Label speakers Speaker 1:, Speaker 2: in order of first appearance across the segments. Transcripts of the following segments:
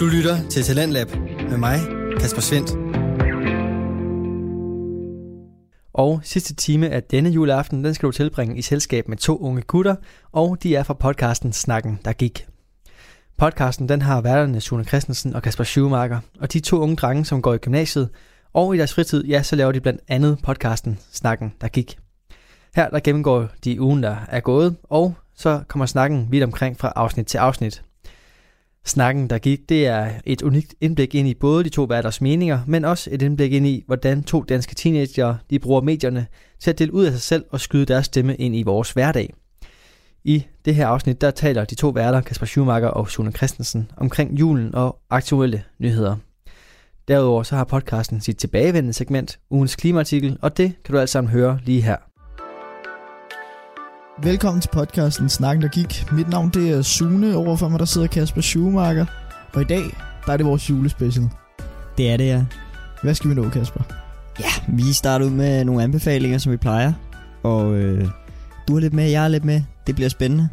Speaker 1: Du lytter til Talentlab med mig, Kasper Svendt. Og sidste time af denne juleaften, den skal du tilbringe i selskab med to unge gutter, og de er fra podcasten Snakken, der gik. Podcasten den har værterne Sune Christensen og Kasper Schumacher, og de to unge drenge, som går i gymnasiet, og i deres fritid, ja, så laver de blandt andet podcasten Snakken, der gik. Her der gennemgår de ugen, der er gået, og så kommer snakken vidt omkring fra afsnit til afsnit. Snakken, der gik, det er et unikt indblik ind i både de to værters meninger, men også et indblik ind i, hvordan to danske teenager de bruger medierne til at dele ud af sig selv og skyde deres stemme ind i vores hverdag. I det her afsnit, der taler de to værter, Kasper Schumacher og Sune Christensen, omkring julen og aktuelle nyheder. Derudover så har podcasten sit tilbagevendende segment, ugens klimaartikel, og det kan du alt sammen høre lige her.
Speaker 2: Velkommen til podcasten Snakken der gik. Mit navn det er Sune, overfor mig der sidder Kasper Schumacher. Og i dag, der er det vores julespecial.
Speaker 3: Det er det, ja.
Speaker 2: Hvad skal vi nå, Kasper?
Speaker 3: Ja, vi starter ud med nogle anbefalinger, som vi plejer. Og øh, du er lidt med, jeg er lidt med. Det bliver spændende.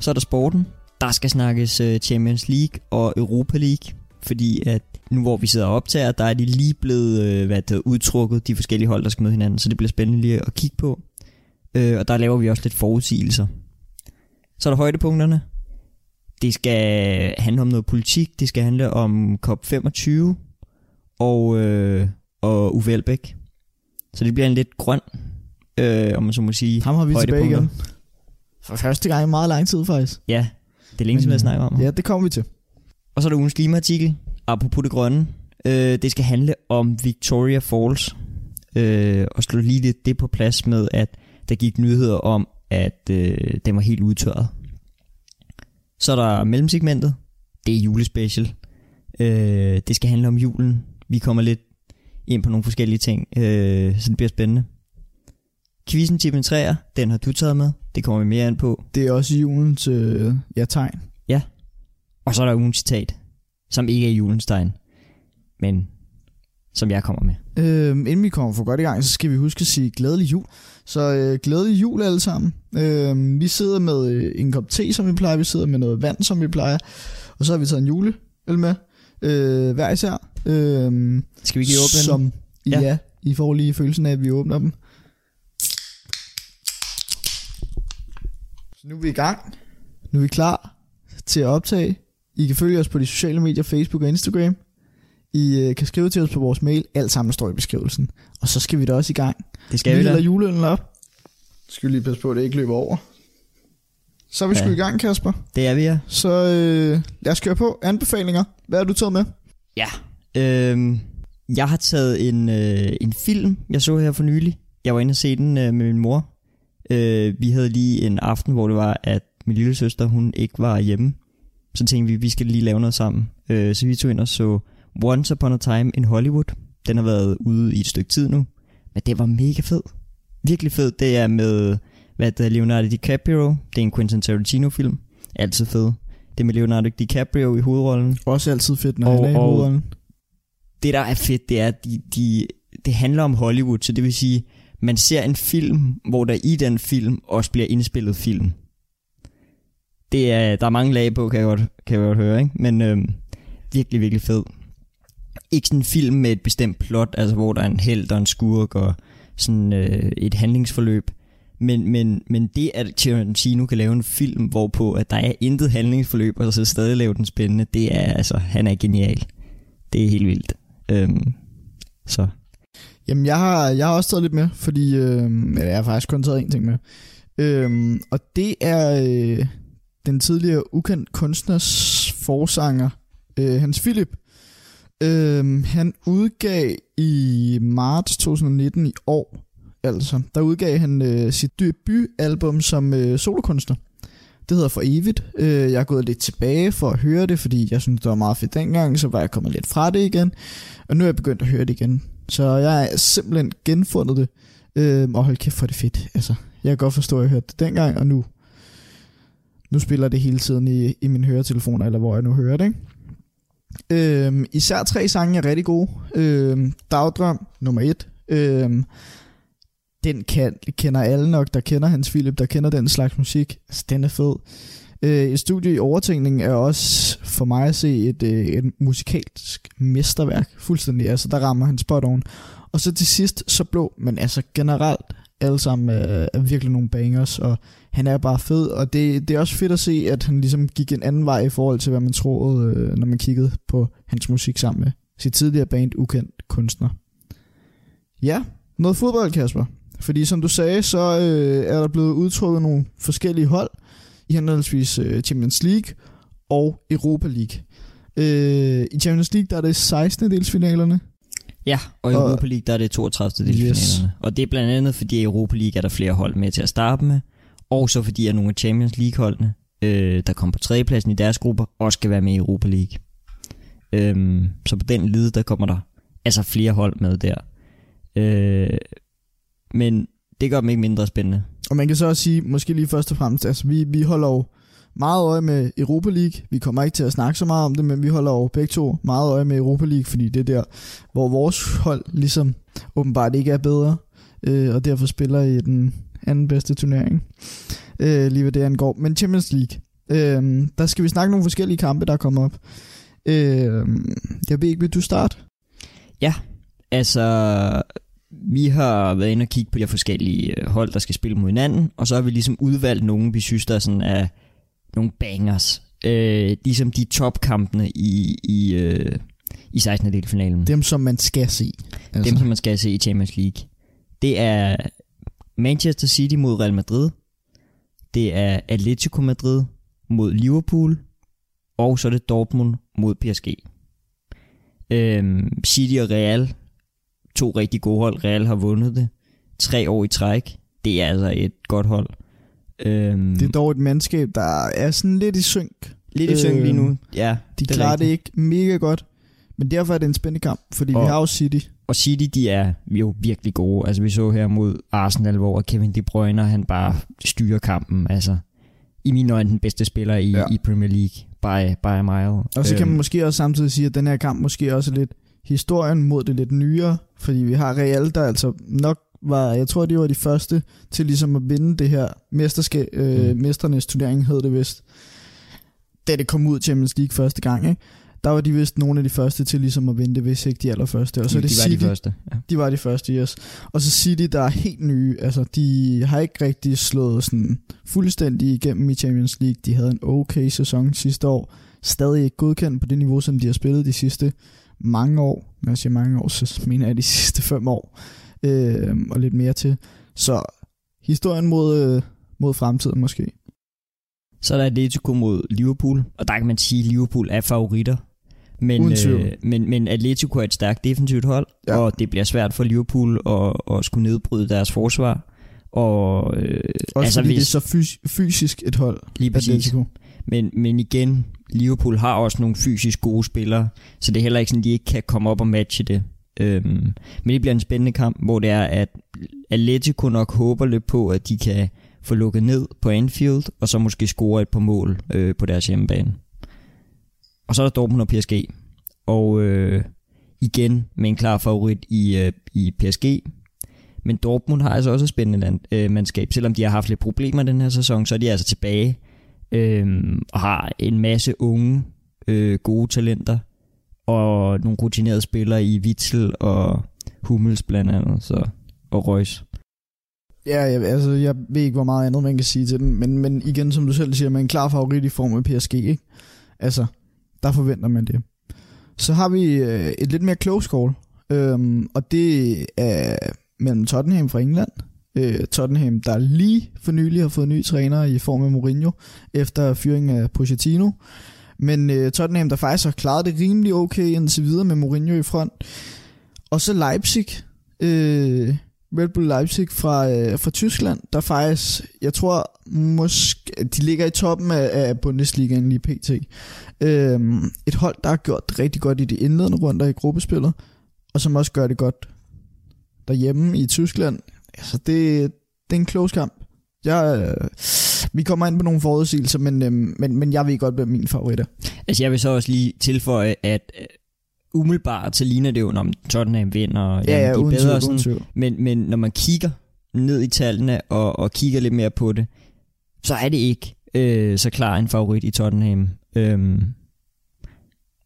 Speaker 3: Så er der sporten. Der skal snakkes uh, Champions League og Europa League. Fordi at nu hvor vi sidder og optager, der er de lige blevet øh, hvad det, udtrukket, de forskellige hold, der skal møde hinanden. Så det bliver spændende lige at kigge på. Øh, og der laver vi også lidt forudsigelser. Så er der højdepunkterne. Det skal handle om noget politik. Det skal handle om COP25 og, øh, og Uffe Elbæk. Så det bliver en lidt grøn, øh, om man så må sige,
Speaker 2: Ham har vi tilbage igen. For første gang i meget lang tid, faktisk.
Speaker 3: Ja, det er længe siden, jeg snakker om.
Speaker 2: Ja, det kommer vi til.
Speaker 3: Og så er der ugens klimaartikel, apropos det grønne. Øh, det skal handle om Victoria Falls. Øh, og slå lige lidt det på plads med, at der gik nyheder om, at øh, den var helt udtørret. Så er der mellemsegmentet. Det er julespecial. Øh, det skal handle om julen. Vi kommer lidt ind på nogle forskellige ting, øh, så det bliver spændende. Quizzen til træer, den har du taget med. Det kommer vi mere ind på.
Speaker 2: Det er også julens øh, ja, tegn.
Speaker 3: Og så er der ugens citat, som ikke er julens tegn, men som jeg kommer med.
Speaker 2: Øh, inden vi kommer for godt i gang, så skal vi huske at sige glædelig jul. Så øh, glædelig jul alle sammen. Øh, vi sidder med øh, en kop te, som vi plejer. Vi sidder med noget vand, som vi plejer. Og så har vi taget en juleøl med. Øh, hver især. Øh,
Speaker 3: Skal vi ikke åbne den?
Speaker 2: som, ja.
Speaker 3: Ja.
Speaker 2: ja, I får lige følelsen af, at vi åbner dem. Så nu er vi i gang. Nu er vi klar til at optage. I kan følge os på de sociale medier, Facebook og Instagram. I øh, kan skrive til os på vores mail. Alt sammen står i beskrivelsen. Og så skal vi da også i gang.
Speaker 3: Det skal vi
Speaker 2: hælder
Speaker 3: da.
Speaker 2: juleølen op. Skal vi lige passe på, at det ikke løber over. Så er vi
Speaker 3: Ja.
Speaker 2: sgu i gang, Kasper.
Speaker 3: Det er vi, ja.
Speaker 2: Så øh, lad os køre på. Anbefalinger. Hvad har du taget med?
Speaker 3: Ja. Øhm, jeg har taget en, øh, en film, jeg så her for nylig. Jeg var inde og se den øh, med min mor. Øh, vi havde lige en aften, hvor det var, at min lille søster, hun ikke var hjemme. Så tænkte vi, vi skal lige lave noget sammen. Øh, så vi tog ind og så Once Upon a Time in Hollywood. Den har været ude i et stykke tid nu. Men det var mega fed. Virkelig fed. Det er med hvad det er, Leonardo DiCaprio. Det er en Quentin Tarantino film. Altid fed. Det er med Leonardo DiCaprio i hovedrollen.
Speaker 2: Også altid fedt, når
Speaker 3: Og-
Speaker 2: han er i hovedrollen.
Speaker 3: det der er fedt, det er, at de, de, det handler om Hollywood, så det vil sige, man ser en film, hvor der i den film også bliver indspillet film. Det er, der er mange lag på, kan jeg godt, kan jeg godt høre, ikke? men øhm, virkelig, virkelig fed. Ikke sådan en film med et bestemt plot, altså hvor der er en held og en skurk og sådan øh, et handlingsforløb. Men, men, men det, at Tarantino kan lave en film, hvorpå at der er intet handlingsforløb, og så stadig lave den spændende, det er altså, han er genial. Det er helt vildt. Øhm, så
Speaker 2: Jamen, jeg har, jeg har også taget lidt med, fordi øh, jeg har faktisk kun taget en ting med. Øh, og det er øh, den tidligere ukendt kunstners forsanger, øh, Hans Philip. Øh, han udgav i marts 2019 i år, altså, der udgav han øh, sit debutalbum som øh, solokunstner. Det hedder For Evigt. Øh, jeg er gået lidt tilbage for at høre det, fordi jeg synes, det var meget fedt dengang, så var jeg kommet lidt fra det igen. Og nu er jeg begyndt at høre det igen. Så jeg har simpelthen genfundet det. Øh, og hold kæft for det fedt. Altså, jeg kan godt forstå, at jeg hørte det dengang, og nu, nu spiller det hele tiden i, i mine høretelefoner, eller hvor jeg nu hører det. Ikke? Øhm, især tre sange er rigtig gode. Øhm, Dagdrøm, nummer et. Øhm, den kan, kender alle nok, der kender Hans Philip, der kender den slags musik. Altså, den er fed. Øh, et studie i overtænkning er også for mig at se et, øh, et musikalsk mesterværk, fuldstændig. Altså, der rammer han spot on. Og så til sidst, så blå, men altså generelt, alle sammen er, er virkelig nogle bangers, og han er bare fed, og det, det er også fedt at se, at han ligesom gik en anden vej i forhold til, hvad man troede, øh, når man kiggede på hans musik sammen med sit tidligere band Ukendt Kunstner. Ja, noget fodbold, Kasper. Fordi som du sagde, så øh, er der blevet udtrukket nogle forskellige hold, i henholdsvis øh, Champions League og Europa League. Øh, I Champions League der er det 16. delsfinalerne.
Speaker 3: Ja, og i
Speaker 2: Og-
Speaker 3: Europa League der er det 32. delfinalerne.
Speaker 2: Yes.
Speaker 3: Og det er blandt andet, fordi i Europa League er der flere hold med til at starte med, og så fordi at nogle af Champions League-holdene, øh, der kom på tredjepladsen i deres grupper, også skal være med i Europa League. Øhm, så på den led, der kommer der altså flere hold med der. Øh, men det gør dem ikke mindre spændende.
Speaker 2: Og man kan så også sige, måske lige først og fremmest, altså vi, vi holder jo meget øje med Europa League. Vi kommer ikke til at snakke så meget om det, men vi holder over begge to meget øje med Europa League, fordi det er der, hvor vores hold ligesom åbenbart ikke er bedre, øh, og derfor spiller i den anden bedste turnering, øh, lige hvad det angår. Men Champions League, øh, der skal vi snakke nogle forskellige kampe, der kommer op. Øh, jeg ved ikke, vil du starte?
Speaker 3: Altså, vi har været inde og kigge på de forskellige øh, hold, der skal spille mod hinanden, og så har vi ligesom udvalgt nogle, vi synes, der er sådan er nogle bangers. Øh, ligesom de topkampene i, i, øh, i 16. delfinalen.
Speaker 2: Dem, som man skal se. Altså.
Speaker 3: Dem, som man skal se i Champions League. Det er Manchester City mod Real Madrid. Det er Atletico Madrid mod Liverpool. Og så er det Dortmund mod PSG. Øhm, City og Real. To rigtig gode hold. Real har vundet det. Tre år i træk. Det er altså et godt hold. Øhm,
Speaker 2: Det er dog et mandskab, der er sådan lidt i synk.
Speaker 3: lidt i synk lige nu. Ja,
Speaker 2: De
Speaker 3: det er
Speaker 2: klarer det ikke mega godt, men derfor er det en spændende kamp, fordi og, vi har jo City.
Speaker 3: Og City, de er jo virkelig gode. Altså, vi så her mod Arsenal, hvor Kevin De Bruyne, han bare styrer kampen. Altså, i mine øjne den bedste spiller i,
Speaker 2: Ja.
Speaker 3: i Premier League. By, by a mile.
Speaker 2: Og så kan man
Speaker 3: Øhm,
Speaker 2: måske også samtidig sige, at den her kamp måske også er lidt historien mod det lidt nyere, fordi vi har Real, der altså nok var, jeg tror, de var de første til ligesom at vinde det her mesterskab, øh,
Speaker 3: Mm.
Speaker 2: mesternes turnering hed det vist, da det kom ud Champions League første gang, ikke? Der var de vist nogle af de første til ligesom at vinde det, hvis ikke de allerførste. Og så er det
Speaker 3: de var
Speaker 2: City,
Speaker 3: de første. Ja.
Speaker 2: De var de første, yes. Og så City, der er helt nye. Altså, de har ikke rigtig slået sådan fuldstændig igennem i Champions League. De havde en okay sæson sidste år. Stadig ikke godkendt på det niveau, som de har spillet de sidste mange år. Når jeg siger mange år, så mener jeg de sidste fem år. Øh, og lidt mere til. Så historien mod, øh, mod fremtiden måske.
Speaker 3: Så er der Atletico mod Liverpool. Og der kan man sige, at Liverpool er favoritter. Men, øh, men, men Atletico er et stærkt defensivt hold,
Speaker 2: Ja.
Speaker 3: og det bliver svært for Liverpool at, at skulle nedbryde deres forsvar. Og øh,
Speaker 2: Også
Speaker 3: altså,
Speaker 2: fordi
Speaker 3: hvis,
Speaker 2: det er så fys- fysisk et hold,
Speaker 3: lige præcis.
Speaker 2: Atletico.
Speaker 3: Men, men igen, Liverpool har også nogle fysisk gode spillere, så det er heller ikke sådan, de ikke kan komme op og matche det. Øhm, men det bliver en spændende kamp, hvor det er, at Atletico nok håber lidt på, at de kan få lukket ned på Anfield, og så måske score et par mål øh, på deres hjemmebane. Og så er der Dortmund og PSG. Og øh, igen med en klar favorit i, øh, i PSG. Men Dortmund har altså også et spændende land, øh, mandskab. Selvom de har haft lidt problemer den her sæson, så er de altså tilbage øh, og har en masse unge, øh, gode talenter, og nogle rutinerede spillere i Witzel og Hummels blandt andet, så, og Reus.
Speaker 2: Ja, jeg, altså, jeg ved ikke, hvor meget andet man kan sige til den, men, men igen, som du selv siger, med en klar favorit i form af PSG, ikke? Altså, der forventer man det. Så har vi øh, et lidt mere close call, øhm, og det er mellem Tottenham fra England. Øh, Tottenham, der lige for nylig har fået ny træner i form af Mourinho, efter fyringen af Pochettino. Men øh, Tottenham, der faktisk har klaret det rimelig okay indtil videre med Mourinho i front. Og så Leipzig, øh, Red Bull Leipzig fra, øh, fra Tyskland, der faktisk, jeg tror måske, de ligger i toppen af, af Bundesligaen lige pt. Øh, et hold, der har gjort det rigtig godt i de indledende runder i gruppespillet, og som også gør det godt derhjemme i Tyskland. Altså, det, det er en close kamp. Jeg, øh, vi kommer ind på nogle forudsigelser, men, øh, men, men jeg ved godt, hvad min favorit er.
Speaker 3: Altså jeg vil så også lige tilføje, at øh, umiddelbart så ligner det jo, når Tottenham vinder, og
Speaker 2: Ja, ja,
Speaker 3: de er bedre
Speaker 2: tvivl,
Speaker 3: sådan,
Speaker 2: tvivl.
Speaker 3: Men, men når man kigger ned i tallene og, og kigger lidt mere på det, så er det ikke. øh, så klar en favorit i Tottenham. Øhm,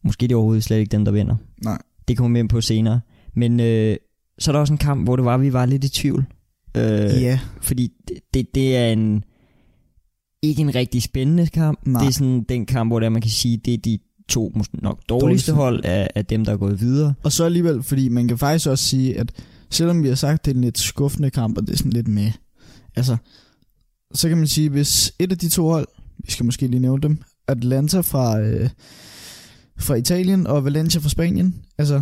Speaker 3: måske det overhovedet slet ikke dem, der vinder.
Speaker 2: Nej.
Speaker 3: Det kommer vi ind på senere. Men øh, så er der også en kamp, hvor det var, vi var lidt i tvivl. Øh,
Speaker 2: Ja,
Speaker 3: Fordi det, det, det er en ikke en rigtig spændende kamp.
Speaker 2: Nej.
Speaker 3: Det er sådan den kamp, hvor der man kan sige, det er de to måske nok dårligste hold af, af dem, der er gået videre.
Speaker 2: og så alligevel, fordi man kan faktisk også sige, at selvom vi har sagt, at det er en lidt skuffende kamp, og det er sådan lidt med, altså, så kan man sige, hvis et af de to hold, vi skal måske lige nævne dem, Atlanta fra, øh, fra Italien og Valencia fra Spanien, altså,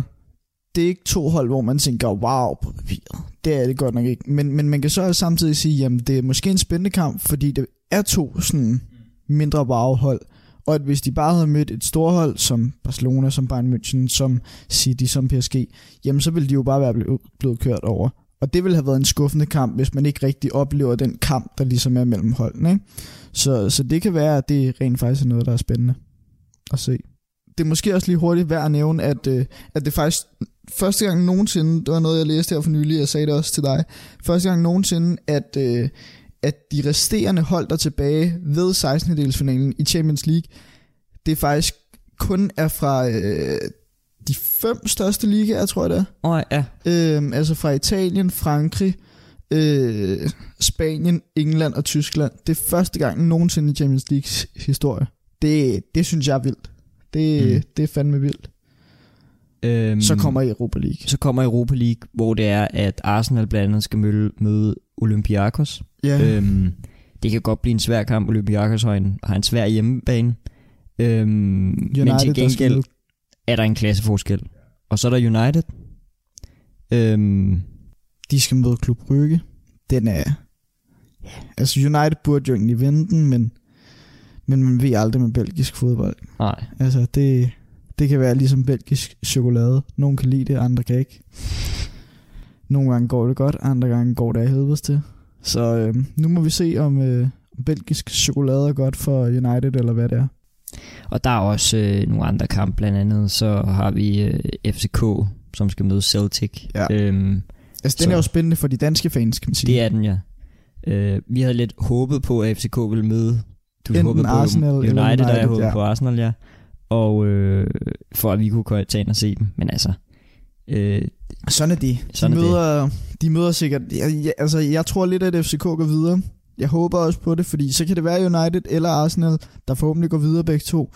Speaker 2: det er ikke to hold, hvor man tænker, wow, på papiret. Det er det godt nok ikke. Men, men man kan så også samtidig sige, jamen det er måske en spændende kamp, fordi det er to sådan mindre wow-hold. Og at hvis de bare havde mødt et storhold som Barcelona, som Bayern München, som City, som PSG, jamen så ville de jo bare være blevet, kørt over. Og det ville have været en skuffende kamp, hvis man ikke rigtig oplever den kamp, der ligesom er mellem holdene. Ikke? Så, så det kan være, at det rent faktisk er noget, der er spændende at se. Det er måske også lige hurtigt værd at nævne, at, øh, at det faktisk første gang nogensinde, det var noget, jeg læste her for nylig, jeg sagde det også til dig, første gang nogensinde, at, øh, at de resterende hold, der er tilbage ved 16. i Champions League, det faktisk kun er fra øh, de fem største ligaer, tror jeg det er.
Speaker 3: Åh, ja.
Speaker 2: Øhm, altså fra Italien, Frankrig, øh, Spanien, England og Tyskland. Det er første gang nogensinde i Champions Leagues historie. Det, det synes jeg er vildt. Det,
Speaker 3: mm.
Speaker 2: det er fandme vildt.
Speaker 3: Øhm,
Speaker 2: Så kommer Europa League.
Speaker 3: så kommer Europa League, hvor det er, at Arsenal blandt andet skal møde, møde Olympiakos.
Speaker 2: Ja,
Speaker 3: Øhm, det kan godt blive en svær kamp. Olympiakos har en, har en svær hjemmebane. Øhm, men til
Speaker 2: United, der
Speaker 3: gengæld
Speaker 2: skal
Speaker 3: er der en klasseforskel. Og så er der United. Øhm,
Speaker 2: de skal møde Klub Brygge. Den er... Ja, altså United burde jo egentlig vinde den, men, men man ved aldrig med belgisk fodbold.
Speaker 3: nej.
Speaker 2: Altså, det, det kan være ligesom belgisk chokolade. Nogle kan lide det, andre kan ikke. Nogle gange går det godt, andre gange går det af helvedes til. Så øh, nu må vi se, om øh, belgisk chokolade er godt for United, eller hvad det er.
Speaker 3: Og der er også øh, nogle andre kampe. Blandt andet så har vi øh, FCK, som skal møde Celtic.
Speaker 2: Ja.
Speaker 3: Øhm,
Speaker 2: Altså, den
Speaker 3: Så-
Speaker 2: er jo spændende for de danske fans, kan man sige.
Speaker 3: det er den, ja. Øh, vi havde lidt håbet på, at FCK ville møde... Du
Speaker 2: Enten
Speaker 3: håbede på
Speaker 2: Arsenal
Speaker 3: United,
Speaker 2: eller
Speaker 3: og jeg
Speaker 2: United,
Speaker 3: håbede
Speaker 2: ja.
Speaker 3: på Arsenal, ja. Og øh, for at vi kunne tage ind og se dem. Men altså... Øh,
Speaker 2: Sådan er de.
Speaker 3: Sådan
Speaker 2: de,
Speaker 3: er det.
Speaker 2: møder, de møder sikkert... Jeg, jeg, altså, jeg tror lidt, at FCK går videre. Jeg håber også på det, fordi så kan det være United eller Arsenal, der forhåbentlig går videre begge to,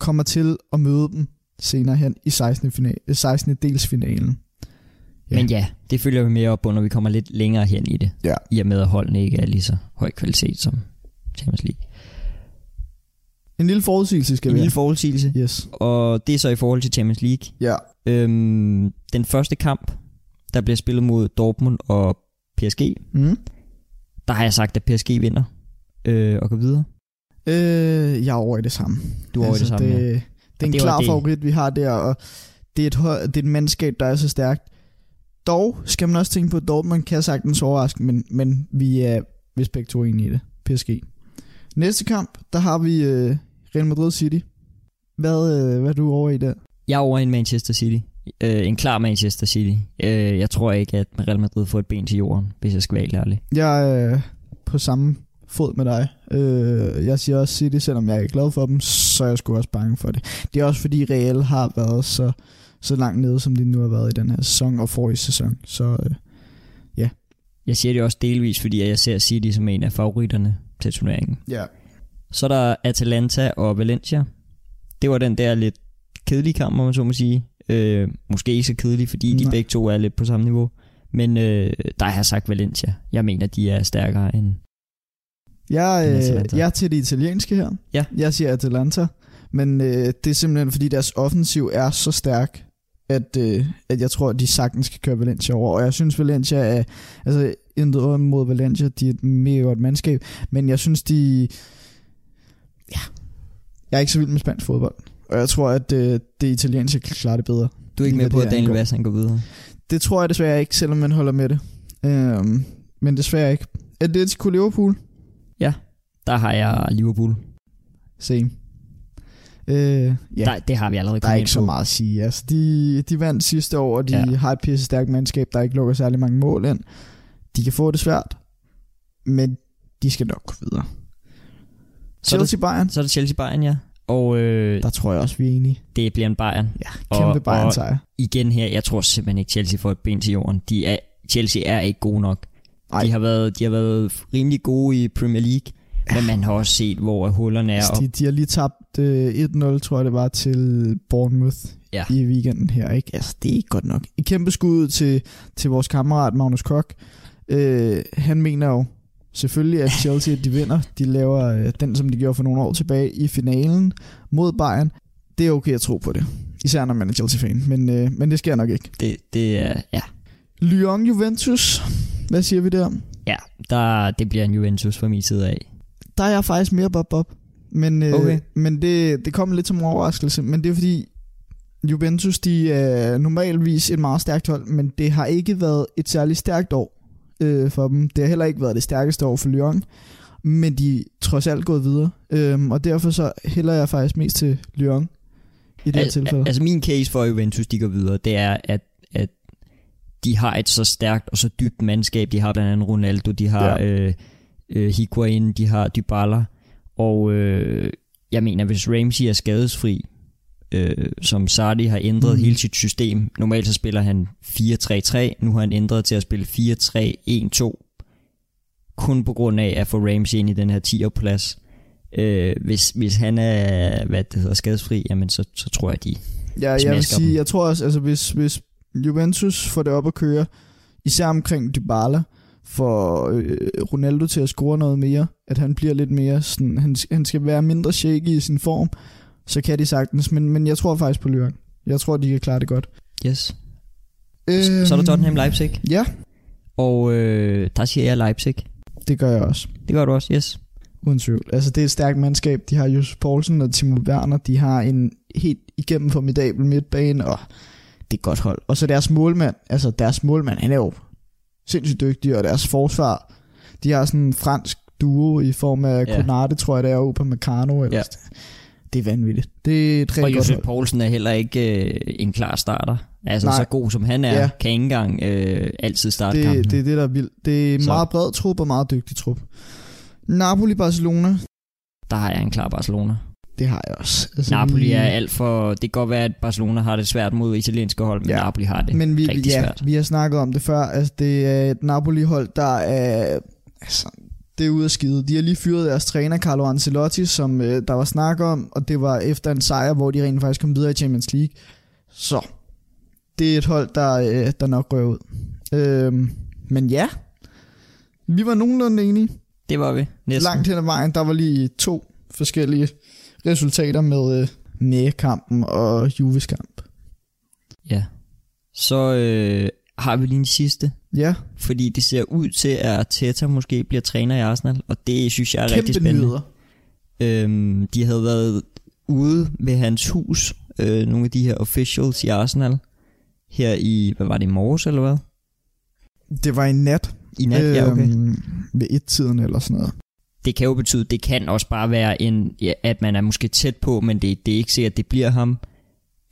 Speaker 2: kommer til at møde dem senere hen i 16. Final, 16. delsfinalen. Ja.
Speaker 3: Men ja, det følger vi mere op på, når vi kommer lidt længere hen i det.
Speaker 2: Ja.
Speaker 3: I og med, at holdene ikke er lige så høj kvalitet som Champions League.
Speaker 2: En lille forudsigelse skal
Speaker 3: En
Speaker 2: vi
Speaker 3: lille
Speaker 2: have.
Speaker 3: forudsigelse.
Speaker 2: Yes.
Speaker 3: Og det er så i forhold til Champions League.
Speaker 2: Ja.
Speaker 3: Øhm, den første kamp, der bliver spillet mod Dortmund og PSG,
Speaker 2: Mm.
Speaker 3: der har jeg sagt, at PSG vinder øh, og går videre.
Speaker 2: Øh, jeg er over i det samme.
Speaker 3: Du er over i det samme,
Speaker 2: det,
Speaker 3: ja.
Speaker 2: det er en
Speaker 3: det var
Speaker 2: klar
Speaker 3: det.
Speaker 2: favorit, vi har der, og det er, et, hold- det er et mandskab, der er så stærkt. Dog skal man også tænke på, at Dortmund kan sagtens overraske, men, men vi er vist begge to enige i det. PSG. Næste kamp, der har vi øh, Real Madrid City. Hvad, øh, hvad er du over i der?
Speaker 3: Jeg er over i en Manchester City. Øh, en klar Manchester City. Øh, jeg tror ikke, at Real Madrid får et ben til jorden, hvis jeg skal være helt ærlig.
Speaker 2: Jeg er øh, på samme fod med dig. Øh, jeg siger også City, selvom jeg er glad for dem, så er jeg sgu også bange for det. Det er også fordi Real har været så, så langt nede, som de nu har været i den her sæson og forrige sæson. Så øh,
Speaker 3: Jeg siger det også delvis, fordi jeg ser City som en af favoritterne til turneringen.
Speaker 2: ja.
Speaker 3: Så er der Atalanta og Valencia. Det var den der lidt kedelige kamp, må man så må sige. Øh, måske ikke så kedelig, fordi de
Speaker 2: Nej.
Speaker 3: begge to er lidt på samme niveau. Men øh, der har jeg sagt Valencia. Jeg mener, de er stærkere end...
Speaker 2: Jeg, øh, jeg er til det italienske her.
Speaker 3: Ja.
Speaker 2: Jeg siger Atalanta. Men øh, det er simpelthen fordi deres offensiv er så stærk, at, øh, at jeg tror, at de sagtens kan køre Valencia over. Og jeg synes, Valencia er... Altså, intet mod Valencia, de er et mega godt mandskab. Men jeg synes, de... Ja. Jeg er ikke så vild med spansk fodbold. Og jeg tror, at øh, det italienske kan klare det bedre.
Speaker 3: Du er ikke med på,
Speaker 2: det
Speaker 3: at Daniel. Vass han går videre?
Speaker 2: Det tror jeg desværre ikke, selvom man holder med det. Øhm, men desværre ikke. Atletico Liverpool.
Speaker 3: Der har jeg Liverpool.
Speaker 2: Same. Øh, ja.
Speaker 3: Ja. Der, det har vi allerede
Speaker 2: Der er ikke så
Speaker 3: på.
Speaker 2: meget at sige. Altså, de, de vandt sidste år, og de
Speaker 3: Ja.
Speaker 2: ja. har et pisse stærkt mandskab, der ikke lukker særlig mange mål ind. De kan få det svært, men de skal nok gå videre.
Speaker 3: Så er det,
Speaker 2: Chelsea Bayern.
Speaker 3: så er det Chelsea Bayern, ja. Og øh,
Speaker 2: Der tror jeg også, vi er enige.
Speaker 3: det bliver en Bayern.
Speaker 2: Ja, kæmpe
Speaker 3: Og-
Speaker 2: Bayern sejr.
Speaker 3: Igen her, jeg tror simpelthen ikke, Chelsea får et ben til jorden. De er, Chelsea er ikke gode nok.
Speaker 2: Ej.
Speaker 3: De har, været, de har været rimelig gode i Premier League, men man har også set, hvor hullerne er.
Speaker 2: Altså, de, de har lige tabt øh, 1-0, tror jeg det var, til Bournemouth
Speaker 3: Ja.
Speaker 2: i weekenden her. Ikke? Altså, det er ikke godt nok. Et kæmpe skud til, til vores kammerat Magnus Kok. Øh, han mener jo selvfølgelig, at Chelsea de vinder. De laver øh, den, som de gjorde for nogle år tilbage i finalen mod Bayern. Det er okay at tro på det. Især når man er Chelsea-fan. Men, øh, men det sker nok ikke.
Speaker 3: det, det er, ja,
Speaker 2: Lyon Juventus. Hvad siger vi der?
Speaker 3: ja der, det bliver en Juventus fra min side af.
Speaker 2: Der er jeg faktisk mere bob-bob. Men, øh,
Speaker 3: Okay.
Speaker 2: men det, det kommer lidt som en overraskelse. Men det er fordi, Juventus de er normalvis et meget stærkt hold, men det har ikke været et særligt stærkt år øh, for dem. Det har heller ikke været det stærkeste år for Lyon, men de er trods alt gået videre. Øhm, og derfor så hælder jeg faktisk mest til Lyon i det her
Speaker 3: Al,
Speaker 2: tilfælde.
Speaker 3: altså min case for Juventus, de går videre, det er, at, at de har et så stærkt og så dybt mandskab. De har blandt andet Ronaldo, de har
Speaker 2: ja.
Speaker 3: øh, øh, Higuain, de har Dybala. Og øh, jeg mener, hvis Ramsey er skadesfri, øh, som Sardi har ændret
Speaker 2: Mm.
Speaker 3: hele sit system. Normalt så spiller han 4-3-3, nu har han ændret til at spille 4-3-1-2. Kun på grund af at få Ramsey ind i den her 10'er plads. Øh, hvis, hvis han er hvad det hedder, skadesfri, jamen så, så tror jeg, de
Speaker 2: Ja, jeg vil sige,
Speaker 3: dem.
Speaker 2: jeg tror også, altså hvis, hvis Juventus får det op at køre, især omkring Dybala, får øh, Ronaldo til at score noget mere, at han bliver lidt mere sådan, han, han skal være mindre shaky i sin form, så kan de sagtens, men, men jeg tror faktisk på Lyon. Jeg tror, de kan klare det godt.
Speaker 3: Yes.
Speaker 2: Øhm,
Speaker 3: Så er der Tottenham Leipzig.
Speaker 2: Ja,
Speaker 3: Og øh, der siger jeg Leipzig.
Speaker 2: det gør jeg også.
Speaker 3: Det gør du også, yes.
Speaker 2: Uden tvivl. Altså, det er et stærkt mandskab. De har Josef Poulsen og Timo Werner. De har en helt igennem formidabel midtbane, og det er et godt hold. Og så deres målmand, altså deres målmand, han er jo sindssygt dygtig, og deres forsvar, de har sådan en fransk duo i form af
Speaker 3: Ja.
Speaker 2: Konate, tror jeg det er, og Upamecano. Eller
Speaker 3: Ja.
Speaker 2: Det er vanvittigt. Det er et
Speaker 3: Og Josef. Poulsen er heller ikke øh, en klar starter. Altså
Speaker 2: Nej.
Speaker 3: så god som han er,
Speaker 2: Ja.
Speaker 3: kan ikke engang øh, altid starte
Speaker 2: Det,
Speaker 3: kampen.
Speaker 2: det er det, der er vildt. Det er en
Speaker 3: Så.
Speaker 2: meget bred trup og meget dygtig trup. Napoli-Barcelona,
Speaker 3: Der har jeg en klar Barcelona.
Speaker 2: det har jeg også. Altså,
Speaker 3: Napoli
Speaker 2: vi-
Speaker 3: er alt for... Det kan godt være, at Barcelona har det svært mod italienske hold, men
Speaker 2: ja.
Speaker 3: Napoli har det
Speaker 2: Men vi,
Speaker 3: rigtig
Speaker 2: ja,
Speaker 3: svært.
Speaker 2: vi har snakket om det før. Altså, det er et Napoli-hold, der er... Altså, det er ude at skide. De har lige fyret deres træner, Carlo Ancelotti, som øh, der var snak om, og det var efter en sejr, hvor de rent faktisk kom videre i Champions League. Så, det er et hold, der, øh, der nok rører ud. Øhm, men ja, vi var nogenlunde enige.
Speaker 3: Det var vi. Næsten.
Speaker 2: Langt hen ad vejen, der var lige to forskellige resultater med, øh, med kampen og Juves kamp.
Speaker 3: Ja. Så øh, har vi lige en sidste.
Speaker 2: Ja,
Speaker 3: Fordi det ser ud til, at Arteta måske bliver træner i Arsenal, og det synes jeg er rigtig
Speaker 2: kæmpe
Speaker 3: spændende.
Speaker 2: nyheder.
Speaker 3: Øhm, de havde været ude ved hans hus, øh, nogle af de her officials i Arsenal, her i, hvad var det, i morges eller hvad?
Speaker 2: Det var i nat.
Speaker 3: I nat, øh, ja okay.
Speaker 2: Øhm, ved et-tiden eller sådan noget.
Speaker 3: Det kan jo betyde, det kan også bare være, en, ja, at man er måske tæt på, men det, det er ikke sikkert, at det bliver ham.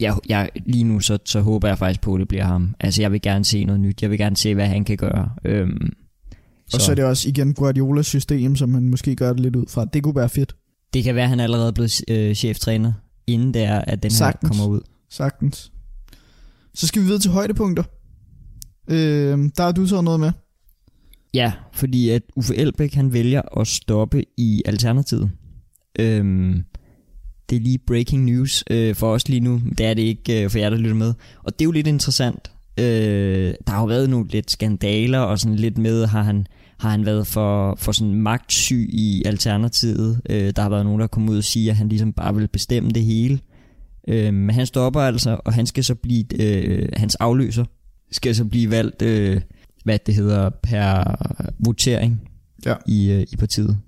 Speaker 3: Jeg, jeg, lige nu så, så håber jeg faktisk på, at det bliver ham. Altså jeg vil gerne se noget nyt, jeg vil gerne se, hvad han kan gøre. Øhm,
Speaker 2: Og så er det også igen Guardiolas system, som han måske gør det lidt ud fra. Det kunne være fedt,
Speaker 3: det kan være, at han allerede er blevet øh, cheftræner, inden det er, at den
Speaker 2: Sagtens.
Speaker 3: her kommer ud.
Speaker 2: sagtens. Så skal vi videre til højdepunkter. Øhm, der har du så noget med.
Speaker 3: Ja, fordi at Uffe Elbæk han vælger at stoppe i Alternativet. Øhm, det er lige breaking news øh, for os lige nu. Det er det ikke øh, for jer, der lytter med. Og det er jo lidt interessant. Øh, der har jo været nogle lidt skandaler og sådan lidt med, har han, har han været for, for sådan magtsyg i Alternativet. Øh, der har været nogen, der kom ud og sige, at han ligesom bare vil bestemme det hele. Øh, men han stopper altså, og han skal så blive, øh, hans afløser skal så blive valgt, øh, hvad det hedder, per votering
Speaker 2: Ja.
Speaker 3: i, øh, i partiet.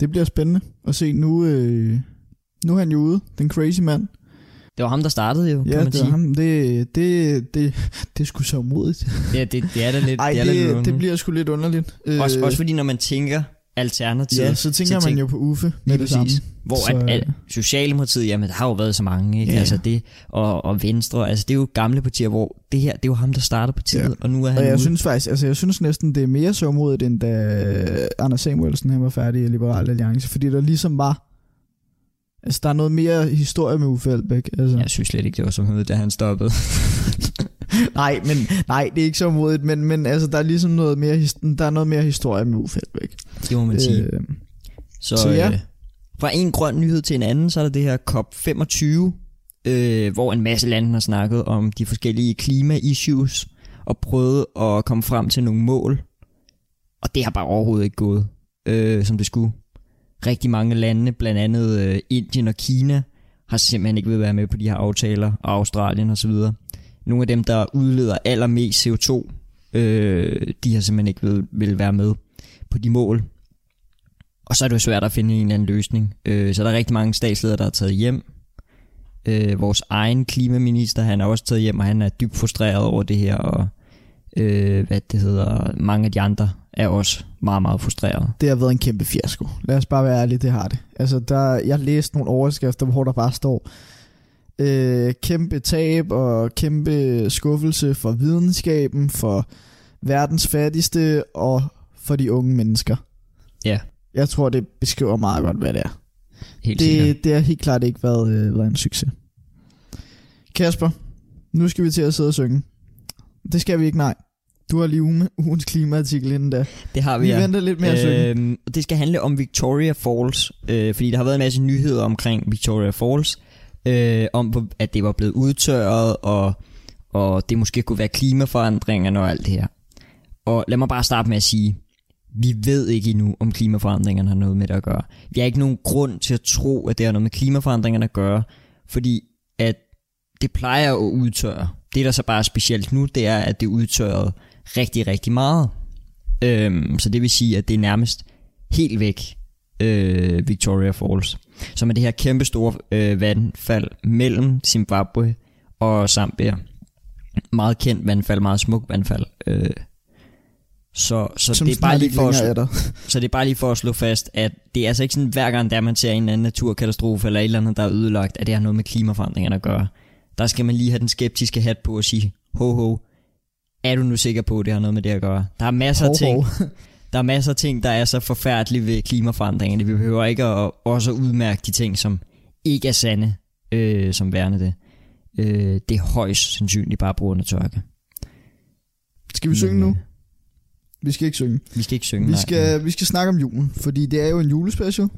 Speaker 2: Det bliver spændende at se. Nu, øh, nu er han jo ude, den crazy mand.
Speaker 3: Det var ham, der startede jo,
Speaker 2: Ja,
Speaker 3: kan man
Speaker 2: det, er
Speaker 3: sige.
Speaker 2: ham. det, det, det, det er sgu så modigt.
Speaker 3: Ja, det, det er da lidt,
Speaker 2: Ej,
Speaker 3: det, da lidt
Speaker 2: det, det bliver sgu lidt underligt. Øh,
Speaker 3: også, også fordi, når man tænker alternativet,
Speaker 2: Ja, så tænker
Speaker 3: så
Speaker 2: man
Speaker 3: tænk-
Speaker 2: jo på Uffe med det samme.
Speaker 3: Hvor
Speaker 2: Så,
Speaker 3: at, at
Speaker 2: øh,
Speaker 3: Socialdemokratiet, jamen der har jo været så mange, ikke?
Speaker 2: Ja.
Speaker 3: Altså det, og, og Venstre, altså det er jo gamle partier, hvor det her, det er jo ham, der starter partiet,
Speaker 2: Ja.
Speaker 3: og nu er han
Speaker 2: Og jeg
Speaker 3: ude.
Speaker 2: synes faktisk, altså jeg synes næsten, det er mere så modigt, end da Anders Samuelsen han var færdig i Liberal Alliance, fordi der ligesom var Altså, der er noget mere historie med Uffe Elbæk. Altså.
Speaker 3: Jeg synes slet ikke, det var så modigt, da han stoppede.
Speaker 2: nej, men, nej, det er ikke så modigt, men, men altså, der er ligesom noget mere, der er noget mere historie med Uffe Elbæk.
Speaker 3: det må man sige.
Speaker 2: Øh,
Speaker 3: Så,
Speaker 2: Så ja.
Speaker 3: øh, fra en grøn nyhed til en anden, så er der det her COP25, øh, hvor en masse lande har snakket om de forskellige klima-issues og prøvet at komme frem til nogle mål. Og det har bare overhovedet ikke gået, øh, som det skulle. Rigtig mange lande, blandt andet øh, Indien og Kina, har simpelthen ikke vil være med på de her aftaler, og Australien osv. Nogle af dem, der udleder allermest CO2, øh, de har simpelthen ikke vil, vil være med på de mål. Og så er det jo svært at finde en eller anden løsning. Øh, så der er rigtig mange statsledere, der er taget hjem. Øh, vores egen klimaminister, han er også taget hjem, og han er dybt frustreret over det her, og øh, hvad det hedder, mange af de andre er også meget, meget frustreret.
Speaker 2: det har været en kæmpe fiasko. Lad os bare være ærlige, det har det. Altså, der, jeg læste nogle overskrifter, hvor der bare står, øh, kæmpe tab og kæmpe skuffelse for videnskaben, for verdens fattigste og for de unge mennesker.
Speaker 3: Ja,
Speaker 2: Jeg tror, det beskriver meget godt, hvad det er.
Speaker 3: helt sikkert.
Speaker 2: Det, det har helt klart ikke været, øh, været en succes. Kasper, nu skal vi til at sidde og synge. Det skal vi ikke, nej. Du har lige uge- ugens klimaartikel inden da.
Speaker 3: Det har vi,
Speaker 2: Vi
Speaker 3: ja.
Speaker 2: venter lidt synge.
Speaker 3: Øhm, og det skal handle om Victoria Falls, øh, fordi der har været en masse nyheder omkring Victoria Falls, øh, om at det var blevet udtørret, og, og det måske kunne være klimaforandringerne og alt det her. Og lad mig bare starte med at sige, vi ved ikke endnu, om klimaforandringerne har noget med det at gøre. Vi har ikke nogen grund til at tro, at det har noget med klimaforandringerne at gøre, fordi at det plejer at udtørre. Det, der så bare er specielt nu, det er, at det udtørrede rigtig, rigtig meget. Øhm, så det vil sige, at det er nærmest helt væk, øh, Victoria Falls. Som er det her kæmpe store øh, vandfald mellem Zimbabwe og Zambia. Meget kendt vandfald, meget smukt vandfald. Øh, så, så
Speaker 2: Som
Speaker 3: det er bare lige for at så det er bare lige for at slå fast, at det er altså ikke sådan, hver gang der man ser en eller anden naturkatastrofe eller et eller andet, der er ødelagt, at det har noget med klimaforandringerne at gøre. Der skal man lige have den skeptiske hat på og sige, ho ho, er du nu sikker på, at det har noget med det at gøre? Der er masser af ting, der er masser af ting, der er så forfærdelige ved klimaforandringerne. Vi behøver ikke at også udmærke de ting, som ikke er sande, øh, som værende det. Øh, det er højst sandsynligt bare af tørke.
Speaker 2: Skal vi synge
Speaker 3: Men,
Speaker 2: nu?
Speaker 3: øh,
Speaker 2: Vi skal ikke synge.
Speaker 3: Vi skal ikke synge.
Speaker 2: Vi
Speaker 3: nej.
Speaker 2: skal, vi skal snakke om julen, fordi det er jo en julespecial.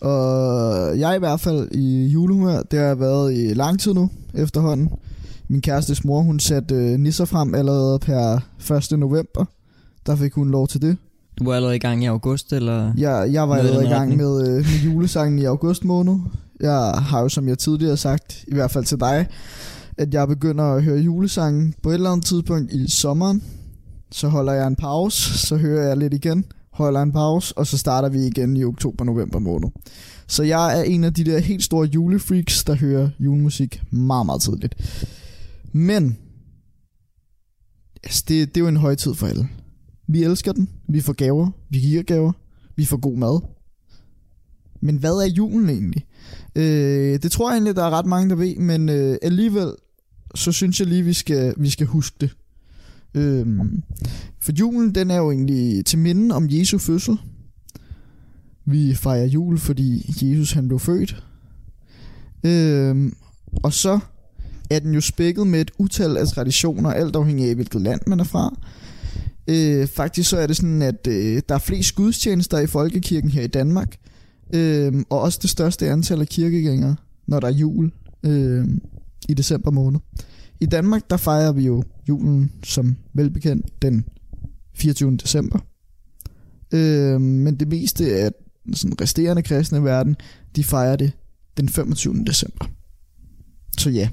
Speaker 2: Og jeg er i hvert fald i julehumør. Det har jeg været i lang tid nu efterhånden. Min kærestes mor, hun satte øh, nisser frem allerede per 1. november. Der fik hun lov til det.
Speaker 3: Du var allerede i gang i august, eller?
Speaker 2: Jeg, jeg var allerede i gang med, øh, med julesangen i august måned. Jeg har jo, som jeg tidligere har sagt, i hvert fald til dig, at jeg begynder at høre julesangen på et eller andet tidspunkt i sommeren. Så holder jeg en pause, så hører jeg lidt igen, holder en pause, og så starter vi igen i oktober-november måned. Så jeg er en af de der helt store julefreaks, der hører julemusik meget, meget tidligt. Men, altså det, det er jo en højtid for alle. Vi elsker den, vi får gaver, vi giver gaver, vi får god mad. Men hvad er julen egentlig? Øh, det tror jeg egentlig, der er ret mange, der ved, men øh, alligevel, så synes jeg lige, vi skal, vi skal huske det. Øh, for julen, den er jo egentlig til minde om Jesu fødsel. Vi fejrer jul, fordi Jesus han blev født. Øh, og så er den jo spækket med et utal af traditioner, alt afhængig af, hvilket land man er fra. Øh, faktisk så er det sådan, at øh, der er flest gudstjenester i folkekirken her i Danmark, øh, og også det største antal af kirkegængere, når der er jul øh, i december måned. I Danmark, der fejrer vi jo julen som velbekendt den 24. december. Øh, men det meste af sådan resterende kristne verden, de fejrer det den 25. december. Så ja,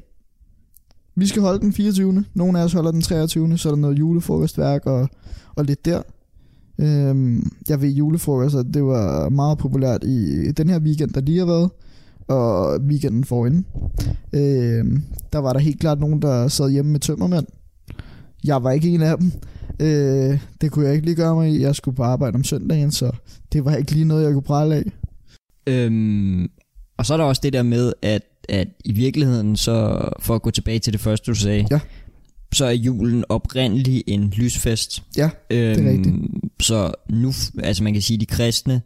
Speaker 2: vi skal holde den 24. Nogle af os holder den 23. Så er der noget julefrokostværk og, og lidt der. Øhm, jeg ved julefrokost, det var meget populært i den her weekend, der lige har været, og weekenden forinden. Øhm, der var der helt klart nogen, der sad hjemme med tømmermænd. Jeg var ikke en af dem. Øh, det kunne jeg ikke lige gøre mig i. Jeg skulle på arbejde om søndagen, så det var ikke lige noget, jeg kunne prale af.
Speaker 3: Øhm, og så er der også det der med, at, at i virkeligheden, så for at gå tilbage til det første, du sagde,
Speaker 2: Ja.
Speaker 3: så er julen oprindelig en lysfest.
Speaker 2: Ja,
Speaker 3: øhm,
Speaker 2: er rigtigt.
Speaker 3: Så nu, altså man kan sige, de kristne,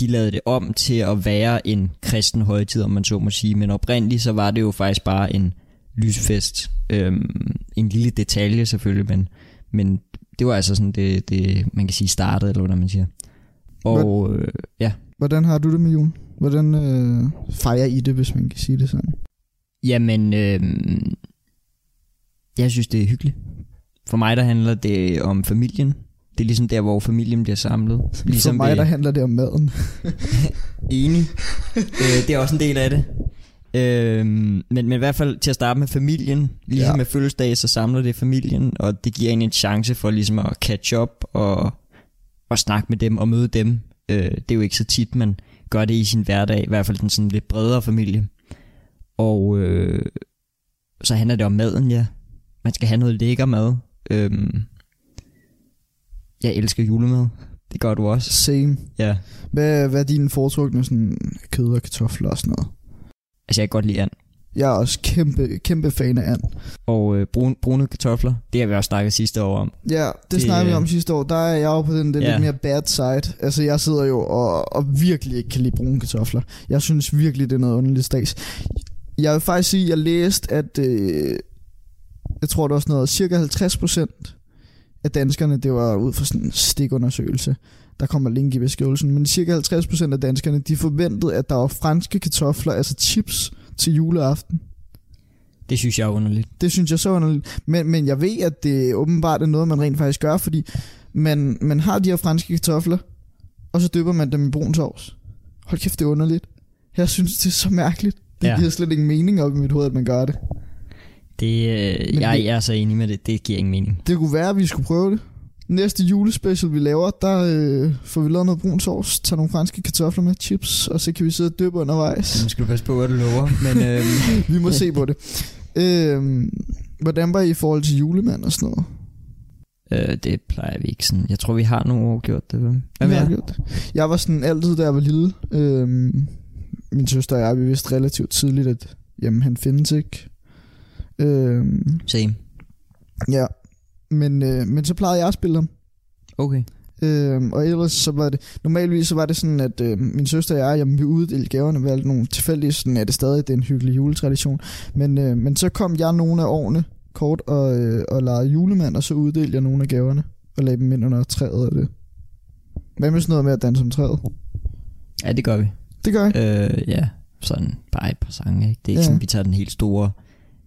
Speaker 3: de lavede det om til at være en kristen højtid, om man så må sige. Men oprindeligt så var det jo faktisk bare en lysfest. Øhm, en lille detalje selvfølgelig, men, men det var altså sådan det, det, man kan sige, startede, eller hvad man siger. Og øh, ja,
Speaker 2: Hvordan har du det med jul? Hvordan øh, fejrer I det, hvis man kan sige det sådan?
Speaker 3: Jamen, øh, jeg synes, det er hyggeligt. For mig, der handler det om familien. Det er ligesom der, hvor familien bliver samlet. Ligesom
Speaker 2: For mig,
Speaker 3: ved-
Speaker 2: der handler det om maden.
Speaker 3: Enig. øh, det er også en del af det. Øh, men, men i hvert fald til at starte med familien. Ligesom
Speaker 2: ja.
Speaker 3: med fødselsdag, så samler det familien, og det giver en en chance for ligesom at catch up og, og snakke med dem og møde dem. Øh, det er jo ikke så tit, man gør det i sin hverdag, i hvert fald den sådan lidt bredere familie. Og øh, så handler det om maden, ja. Man skal have noget lækker mad. Øhm, jeg elsker julemad. Det gør du også.
Speaker 2: Same.
Speaker 3: Ja.
Speaker 2: Hvad, hvad er dine foretrukne sådan, kød og kartofler og sådan noget?
Speaker 3: Altså, jeg kan godt lide and.
Speaker 2: Jeg er også kæmpe, kæmpe fan af and.
Speaker 3: Og øh, brun, brune kartofler, det har vi også snakket sidste år om.
Speaker 2: Ja, det, det snakkede vi om sidste år. Der er jeg jo på den, den
Speaker 3: Ja.
Speaker 2: lidt mere bad side. Altså, jeg sidder jo og, og virkelig ikke kan lide brune kartofler. Jeg synes virkelig, det er noget underligt stads. Jeg vil faktisk sige, at jeg læste, at øh, jeg tror, det var sådan noget, cirka 50% af danskerne, det var ud fra sådan en stikundersøgelse, der kommer link i beskrivelsen, men cirka 50% af danskerne, de forventede, at der var franske kartofler, altså chips, til juleaften.
Speaker 3: Det synes jeg er underligt.
Speaker 2: Det synes jeg så underligt. Men, men jeg ved, at det åbenbart er noget, man rent faktisk gør, fordi man, man har de her franske kartofler, og så dypper man dem i brun sovs. Hold kæft, det er underligt. Jeg synes, det er så mærkeligt. Det ja. Giver slet ingen mening op i mit hoved, at man gør det.
Speaker 3: Det, øh, jeg,
Speaker 2: det-
Speaker 3: jeg er så enig med det. Det giver ingen mening.
Speaker 2: Det kunne være, at vi skulle prøve det. Næste julespecial, vi laver, der øh, får vi lavet noget brun sovs, tager nogle franske kartofler med, chips, og så kan vi sidde og dyppe undervejs.
Speaker 3: Nu skal du passe på, hvad du lover. Men øh,
Speaker 2: vi må se på det. Øh, hvordan var I i forhold til julemand og sådan noget?
Speaker 3: øh, det plejer vi ikke sådan. Jeg tror, vi har nogle år gjort det. Med
Speaker 2: har gjort det. Jeg var sådan altid, da jeg var lille. Øhm, min søster og jeg, vi vidste relativt tidligt, at jamen, han findes ikke. Øhm,
Speaker 3: Same.
Speaker 2: ja. Men, øh, men så plejede jeg at spille ham.
Speaker 3: Okay.
Speaker 2: Øhm, og ellers så var det, normalvis så var det sådan, at øh, min søster og jeg, jamen, vi uddelte gaverne ved alt nogle tilfældige, sådan er det stadig, det er en hyggelig juletradition. Men, øh, men så kom jeg nogle af årene kort og, øh, og legede julemand, og så uddelte jeg nogle af gaverne og lagde dem ind under træet og det. Hvad med sådan noget med at danse om træet?
Speaker 3: Ja, det gør vi.
Speaker 2: Det gør jeg.
Speaker 3: Øh, ja, sådan bare et par sange. Ikke? Det er ikke
Speaker 2: ja.
Speaker 3: sådan, vi tager den helt store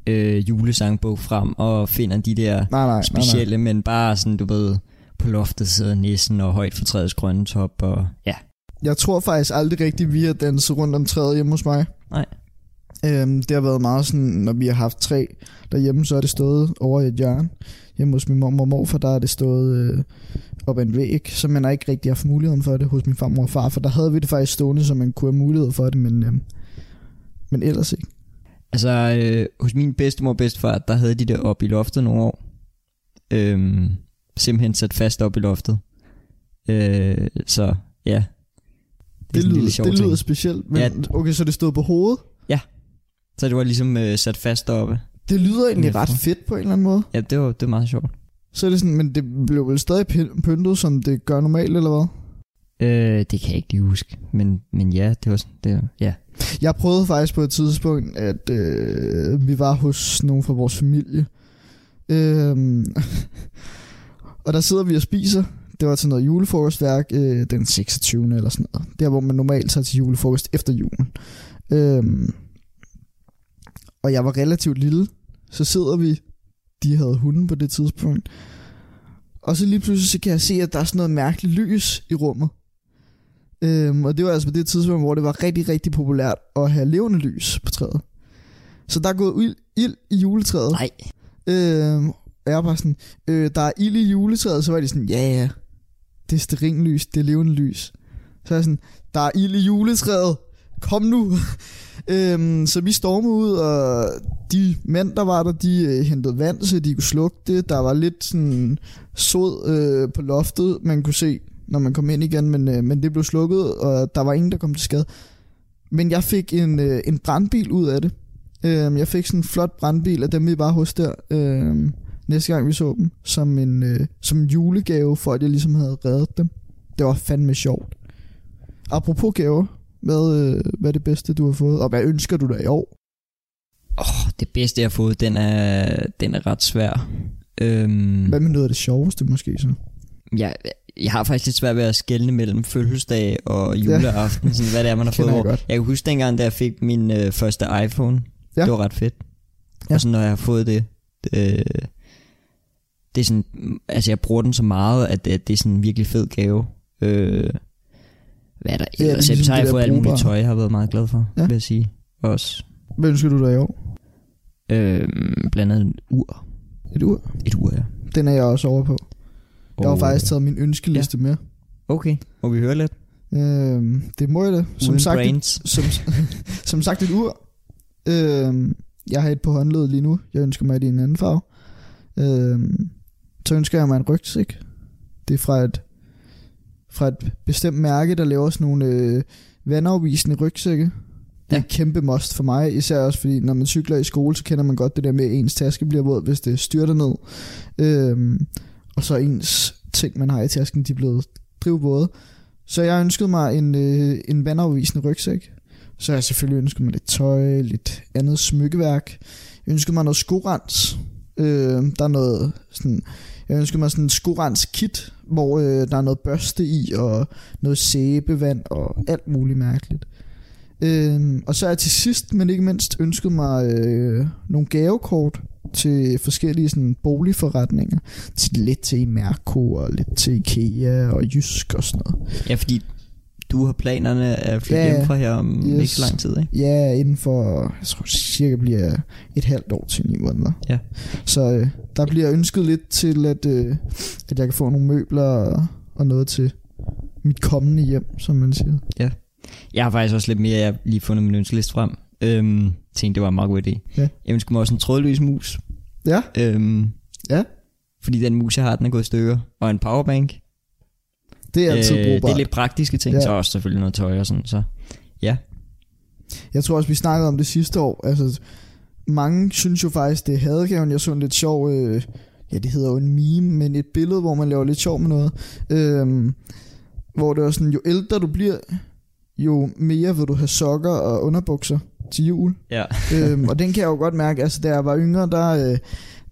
Speaker 3: øh, julesangbog frem og finder de der
Speaker 2: Nej, nej, nej, nej.
Speaker 3: specielle, men bare sådan, du ved, på loftet sidder nissen og højt for træets grønne top, og ja.
Speaker 2: Jeg tror faktisk aldrig rigtigt, vi har danset rundt om træet hjemme hos mig.
Speaker 3: Nej.
Speaker 2: Øhm, det har været meget sådan, når vi har haft træ derhjemme, så er det stået over i et hjørne. Hjemme hos min mor og morfar, der er det stået øh, op ad en væg, så man har ikke rigtig haft muligheden for det hos min farmor og far, for der havde vi det faktisk stående, så man kunne have mulighed for det, men, øh, men ellers ikke.
Speaker 3: Altså, øh, hos min bedstemor og bedstefar, der havde de det op i loftet nogle år. Øhm, simpelthen sat fast op i loftet. Øh, så ja.
Speaker 2: Det, det, lyder, det
Speaker 3: ting.
Speaker 2: lyder specielt, men
Speaker 3: Ja.
Speaker 2: okay, så det stod på hovedet.
Speaker 3: Så det var ligesom øh, sat fast deroppe.
Speaker 2: Det lyder egentlig
Speaker 3: Ja,
Speaker 2: ret fedt på en eller anden måde.
Speaker 3: Ja, det var, det var meget sjovt.
Speaker 2: Så er det sådan, men det blev vel stadig py- pyntet, som det gør normalt, eller hvad?
Speaker 3: Øh, det kan jeg ikke lige huske. Men, men ja, det var sådan, det, ja.
Speaker 2: Jeg prøvede faktisk på et tidspunkt, at øh, vi var hos nogen fra vores familie. Øh, og der sidder vi og spiser. Det var til noget julefrokostværk øh, den 26. eller sådan noget. Der, hvor man normalt tager til julefrokost efter julen. Øh, og jeg var relativt lille. Så sidder vi. De havde hunden på det tidspunkt. Og så lige pludselig så kan jeg se, at der er sådan noget mærkeligt lys i rummet. Øhm, og det var altså på det tidspunkt, hvor det var rigtig, rigtig populært at have levende lys på træet. Så der er gået ild, ild i juletræet.
Speaker 3: Nej.
Speaker 2: Øhm, og jeg var bare sådan, øh, der er ild i juletræet, så var de sådan, ja ja, det er sterinlys, det er levende lys. Så er jeg sådan, der er ild i juletræet, kom nu. øhm, så vi stormede ud, og de mænd, der var der, de øh, hentede vand, så de kunne slukke det. Der var lidt sådan sod øh, på loftet, man kunne se, når man kom ind igen, men, øh, men det blev slukket, og der var ingen, der kom til skade. Men jeg fik en, øh, en brandbil ud af det. Øh, jeg fik sådan en flot brandbil af dem, vi var hos der, øh, næste gang vi så dem, som en, øh, som en julegave, for at jeg ligesom havde reddet dem. Det var fandme sjovt. apropos gaver, hvad, øh, hvad er det bedste, du har fået? Og hvad ønsker du dig i år?
Speaker 3: Åh, oh, det bedste, jeg har fået, den er, den er ret svær. Øhm,
Speaker 2: Hvad med noget af det sjoveste måske så?
Speaker 3: jeg, jeg har faktisk lidt svært ved at skelne mellem fødselsdag og juleaften, sådan, hvad det er, man har fået.
Speaker 2: Jeg godt.
Speaker 3: Jeg kan huske dengang, da jeg fik min øh, første iPhone.
Speaker 2: Ja.
Speaker 3: Ja. Det var ret fedt.
Speaker 2: Ja.
Speaker 3: Ja. Og så når jeg har fået det, øh, det er sådan, altså jeg bruger den så meget, at det, at det er sådan en virkelig fed gave. Øh, hvad er der
Speaker 2: Ja, er
Speaker 3: ellers? Ja,
Speaker 2: ligesom
Speaker 3: har jeg
Speaker 2: der
Speaker 3: fået alt muligt tøj, jeg har været meget glad for,
Speaker 2: Ja.
Speaker 3: ja. vil jeg sige. Også.
Speaker 2: Hvad ønsker du dig i år?
Speaker 3: Øh, blandt andet et ur.
Speaker 2: Et ur?
Speaker 3: Et ur, ja.
Speaker 2: Den er jeg også over på. Jeg har
Speaker 3: Og-
Speaker 2: faktisk taget min ønskeliste ja. med.
Speaker 3: Okay, må vi høre lidt?
Speaker 2: Øhm, det må jeg da. Som
Speaker 3: Uden
Speaker 2: sagt, et,
Speaker 3: brains.
Speaker 2: som, som sagt et ur. Øhm, jeg har et på håndledet lige nu. Jeg ønsker mig det i en anden farve. Øhm, så ønsker jeg mig en rygsæk. Det er fra et, fra et bestemt mærke, der laver sådan nogle øh, vandafvisende rygsække. Det er
Speaker 3: Ja.
Speaker 2: kæmpe must for mig, især også fordi, når man cykler i skole, så kender man godt det der med, at ens taske bliver våd, hvis det styrter ned. Øhm, og så ens ting, man har i tasken, de er blevet drivvåde. Så jeg ønskede mig en, øh, en vandafvisende rygsæk. Så jeg selvfølgelig ønskede mig lidt tøj, lidt andet smykkeværk. Jeg ønskede mig noget skorens. Øh, der er noget sådan... Jeg ønskede mig sådan en skorens kit, hvor øh, der er noget børste i, og noget sæbevand, og alt muligt mærkeligt. Øh, og så er jeg til sidst, men ikke mindst, ønsket mig øh, nogle gavekort til forskellige sådan, boligforretninger. Til, lidt til Mærko, og lidt til Ikea, og Jysk og sådan noget.
Speaker 3: Ja, fordi du har planerne at flytte
Speaker 2: Ja,
Speaker 3: ja,
Speaker 2: ja.
Speaker 3: hjem fra her om
Speaker 2: Yes.
Speaker 3: ikke så lang tid, ikke?
Speaker 2: Ja, inden for, jeg tror cirka bliver et halvt år til ni måneder.
Speaker 3: Ja.
Speaker 2: Så øh, der bliver ønsket lidt til, at, øh, at jeg kan få nogle møbler og, og noget til mit kommende hjem, som man siger.
Speaker 3: Jeg har faktisk også lidt mere, jeg har lige fundet min ønskeliste frem. Øhm, tænkte, det var en meget god idé.
Speaker 2: Ja.
Speaker 3: Jeg ønsker mig også en trådløs mus.
Speaker 2: Ja,
Speaker 3: Øhm,
Speaker 2: Ja.
Speaker 3: Fordi den mus, jeg har, den er gået i stykker. Og en powerbank.
Speaker 2: det er altid
Speaker 3: øh,
Speaker 2: brugbart.
Speaker 3: det er lidt praktiske ting,
Speaker 2: Ja.
Speaker 3: ja. så også selvfølgelig noget tøj og sådan. Så
Speaker 2: Jeg tror også, vi snakkede om det sidste år. Altså, mange synes jo faktisk, det er hadegaven. Jeg så en lidt sjov, øh, ja det hedder jo en meme, men et billede, hvor man laver lidt sjov med noget. Øhm, hvor det var sådan, jo ældre du bliver, jo mere vil du have sokker og underbukser til jul.
Speaker 3: ja.
Speaker 2: øhm, og den kan jeg jo godt mærke, altså da jeg var yngre, der, øh,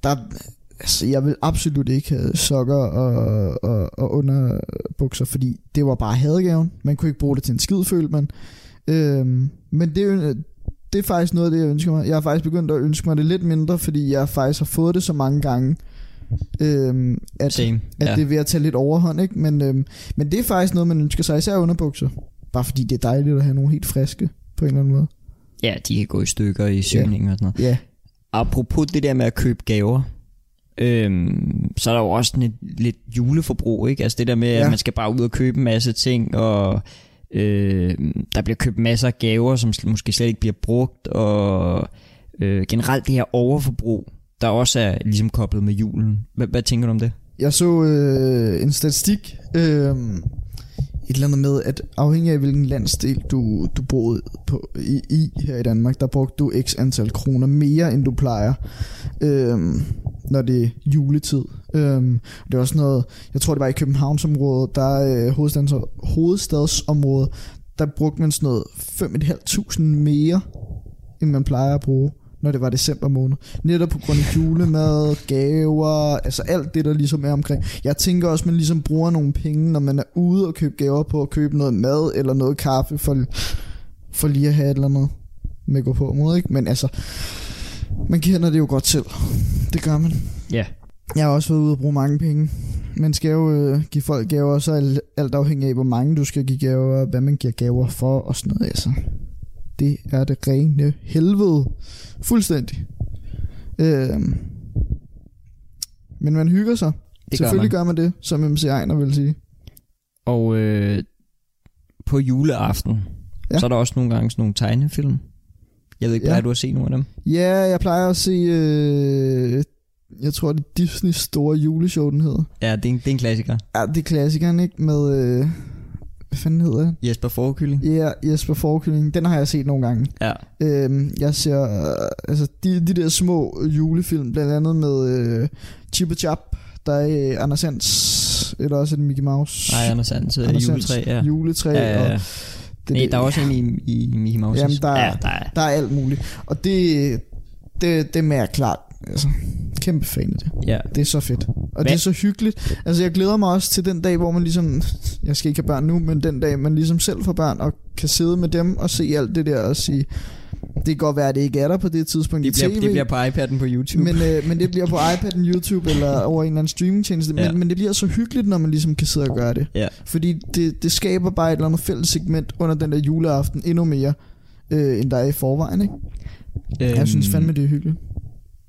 Speaker 2: der altså, jeg vil absolut ikke have sokker og, og, og underbukser, fordi det var bare hadegaven. Man kunne ikke bruge det til en skid, følte man. Øhm, men det, er jo- det er faktisk noget af det, jeg ønsker mig. Jeg har faktisk begyndt at ønske mig det lidt mindre, fordi jeg faktisk har fået det så mange gange, øhm, at,
Speaker 3: Same.
Speaker 2: at
Speaker 3: ja.
Speaker 2: det er ved at tage lidt overhånd. Ikke? Men, øhm, men det er faktisk noget, man ønsker sig, især underbukser. Bare fordi det er dejligt at have nogle helt friske, på en eller anden måde.
Speaker 3: ja, de kan gå i stykker i syning og sådan noget.
Speaker 2: Ja,
Speaker 3: Apropos det der med at købe gaver, øhm, så er der jo også sådan et lidt juleforbrug, ikke? Altså det der med,
Speaker 2: Ja.
Speaker 3: at man skal bare ud og købe en masse ting, og øh, der bliver købt masser af gaver, som måske slet ikke bliver brugt, og øh, generelt det her overforbrug, der også er ligesom koblet med julen. Hvad, hvad tænker du om det?
Speaker 2: Jeg så øh, en statistik, øh, et eller andet med, at afhængig af hvilken landsdel du, du boede på, i, i her i Danmark, der brugte du x antal kroner mere, end du plejer, øh, når det er juletid. Øh, det var sådan noget, jeg tror det var i Københavnsområdet, der er øh, hovedstads, hovedstadsområdet, der brugte man sådan noget 5.500 mere, end man plejer at bruge når det var december måned. Netop på grund af julemad, gaver, altså alt det, der ligesom er omkring. Jeg tænker også, at man ligesom bruger nogle penge, når man er ude og købe gaver på at købe noget mad eller noget kaffe, for, for lige at have et eller andet med at gå på mod, ikke? Men altså, man kender det jo godt selv. Det gør man.
Speaker 3: Ja.
Speaker 2: Jeg har også været ude og bruge mange penge. Man skal jo øh, give folk gaver, og så alt- afhængig af, hvor mange du skal give gaver, hvad man giver gaver for, og sådan noget. Altså, det er det rene helvede. Fuldstændig. Øh, men man hygger sig.
Speaker 3: Det gør
Speaker 2: Selvfølgelig
Speaker 3: man.
Speaker 2: gør man det, som MC Ejner vil sige.
Speaker 3: Og øh, på juleaften,
Speaker 2: Ja.
Speaker 3: ja. så er der også nogle gange sådan nogle tegnefilm. Jeg ved ikke,
Speaker 2: Ja.
Speaker 3: plejer du at se nogle af dem?
Speaker 2: Ja, jeg plejer at se... Øh, jeg tror, det er Disneys store juleshow, den hedder.
Speaker 3: Ja, det er en, det er en klassiker.
Speaker 2: Ja, det er klassikeren, ikke? Med... Øh, hvad fanden hedder det?
Speaker 3: Jesper Forkylling.
Speaker 2: Ja, Jesper Forkylling. Den har jeg set nogle gange.
Speaker 3: Ja.
Speaker 2: Øhm, jeg ser øh, altså de, de der små julefilm, blandt andet med øh, Chip og Chap, der er øh, Anders Sands, eller også et Mickey Mouse.
Speaker 3: Nej, Anders Sands øh,
Speaker 2: Anders
Speaker 3: juletræ, ja.
Speaker 2: Juletræ,
Speaker 3: Ja, ja,
Speaker 2: og
Speaker 3: ja.
Speaker 2: det,
Speaker 3: Nej, der er også en i, i Mickey Mouse.
Speaker 2: Jamen, der er-
Speaker 3: ja, der er.
Speaker 2: der er alt muligt. Og det, det, det er klart, altså, kæmpe fan af det.
Speaker 3: Ja.
Speaker 2: Det er så fedt. Og
Speaker 3: Hvad?
Speaker 2: det er så hyggeligt. Altså, jeg glæder mig også til den dag, hvor man ligesom... Jeg skal ikke have børn nu, men den dag, man ligesom selv får børn, og kan sidde med dem og se alt det der og sige... Det kan godt være, at det ikke er der på det tidspunkt
Speaker 3: Det
Speaker 2: i
Speaker 3: bliver,
Speaker 2: tv.
Speaker 3: det bliver på iPad'en på YouTube.
Speaker 2: men, øh, men det bliver på iPad'en, YouTube eller over en eller anden streamingtjeneste. Men,
Speaker 3: Ja.
Speaker 2: men det bliver så hyggeligt, når man ligesom kan sidde og gøre det.
Speaker 3: Ja.
Speaker 2: Fordi det, det skaber bare et eller andet fælles segment under den der juleaften endnu mere, øh, end der er i forvejen. Ikke?
Speaker 3: øhm,
Speaker 2: Jeg synes fandme, det er hyggeligt.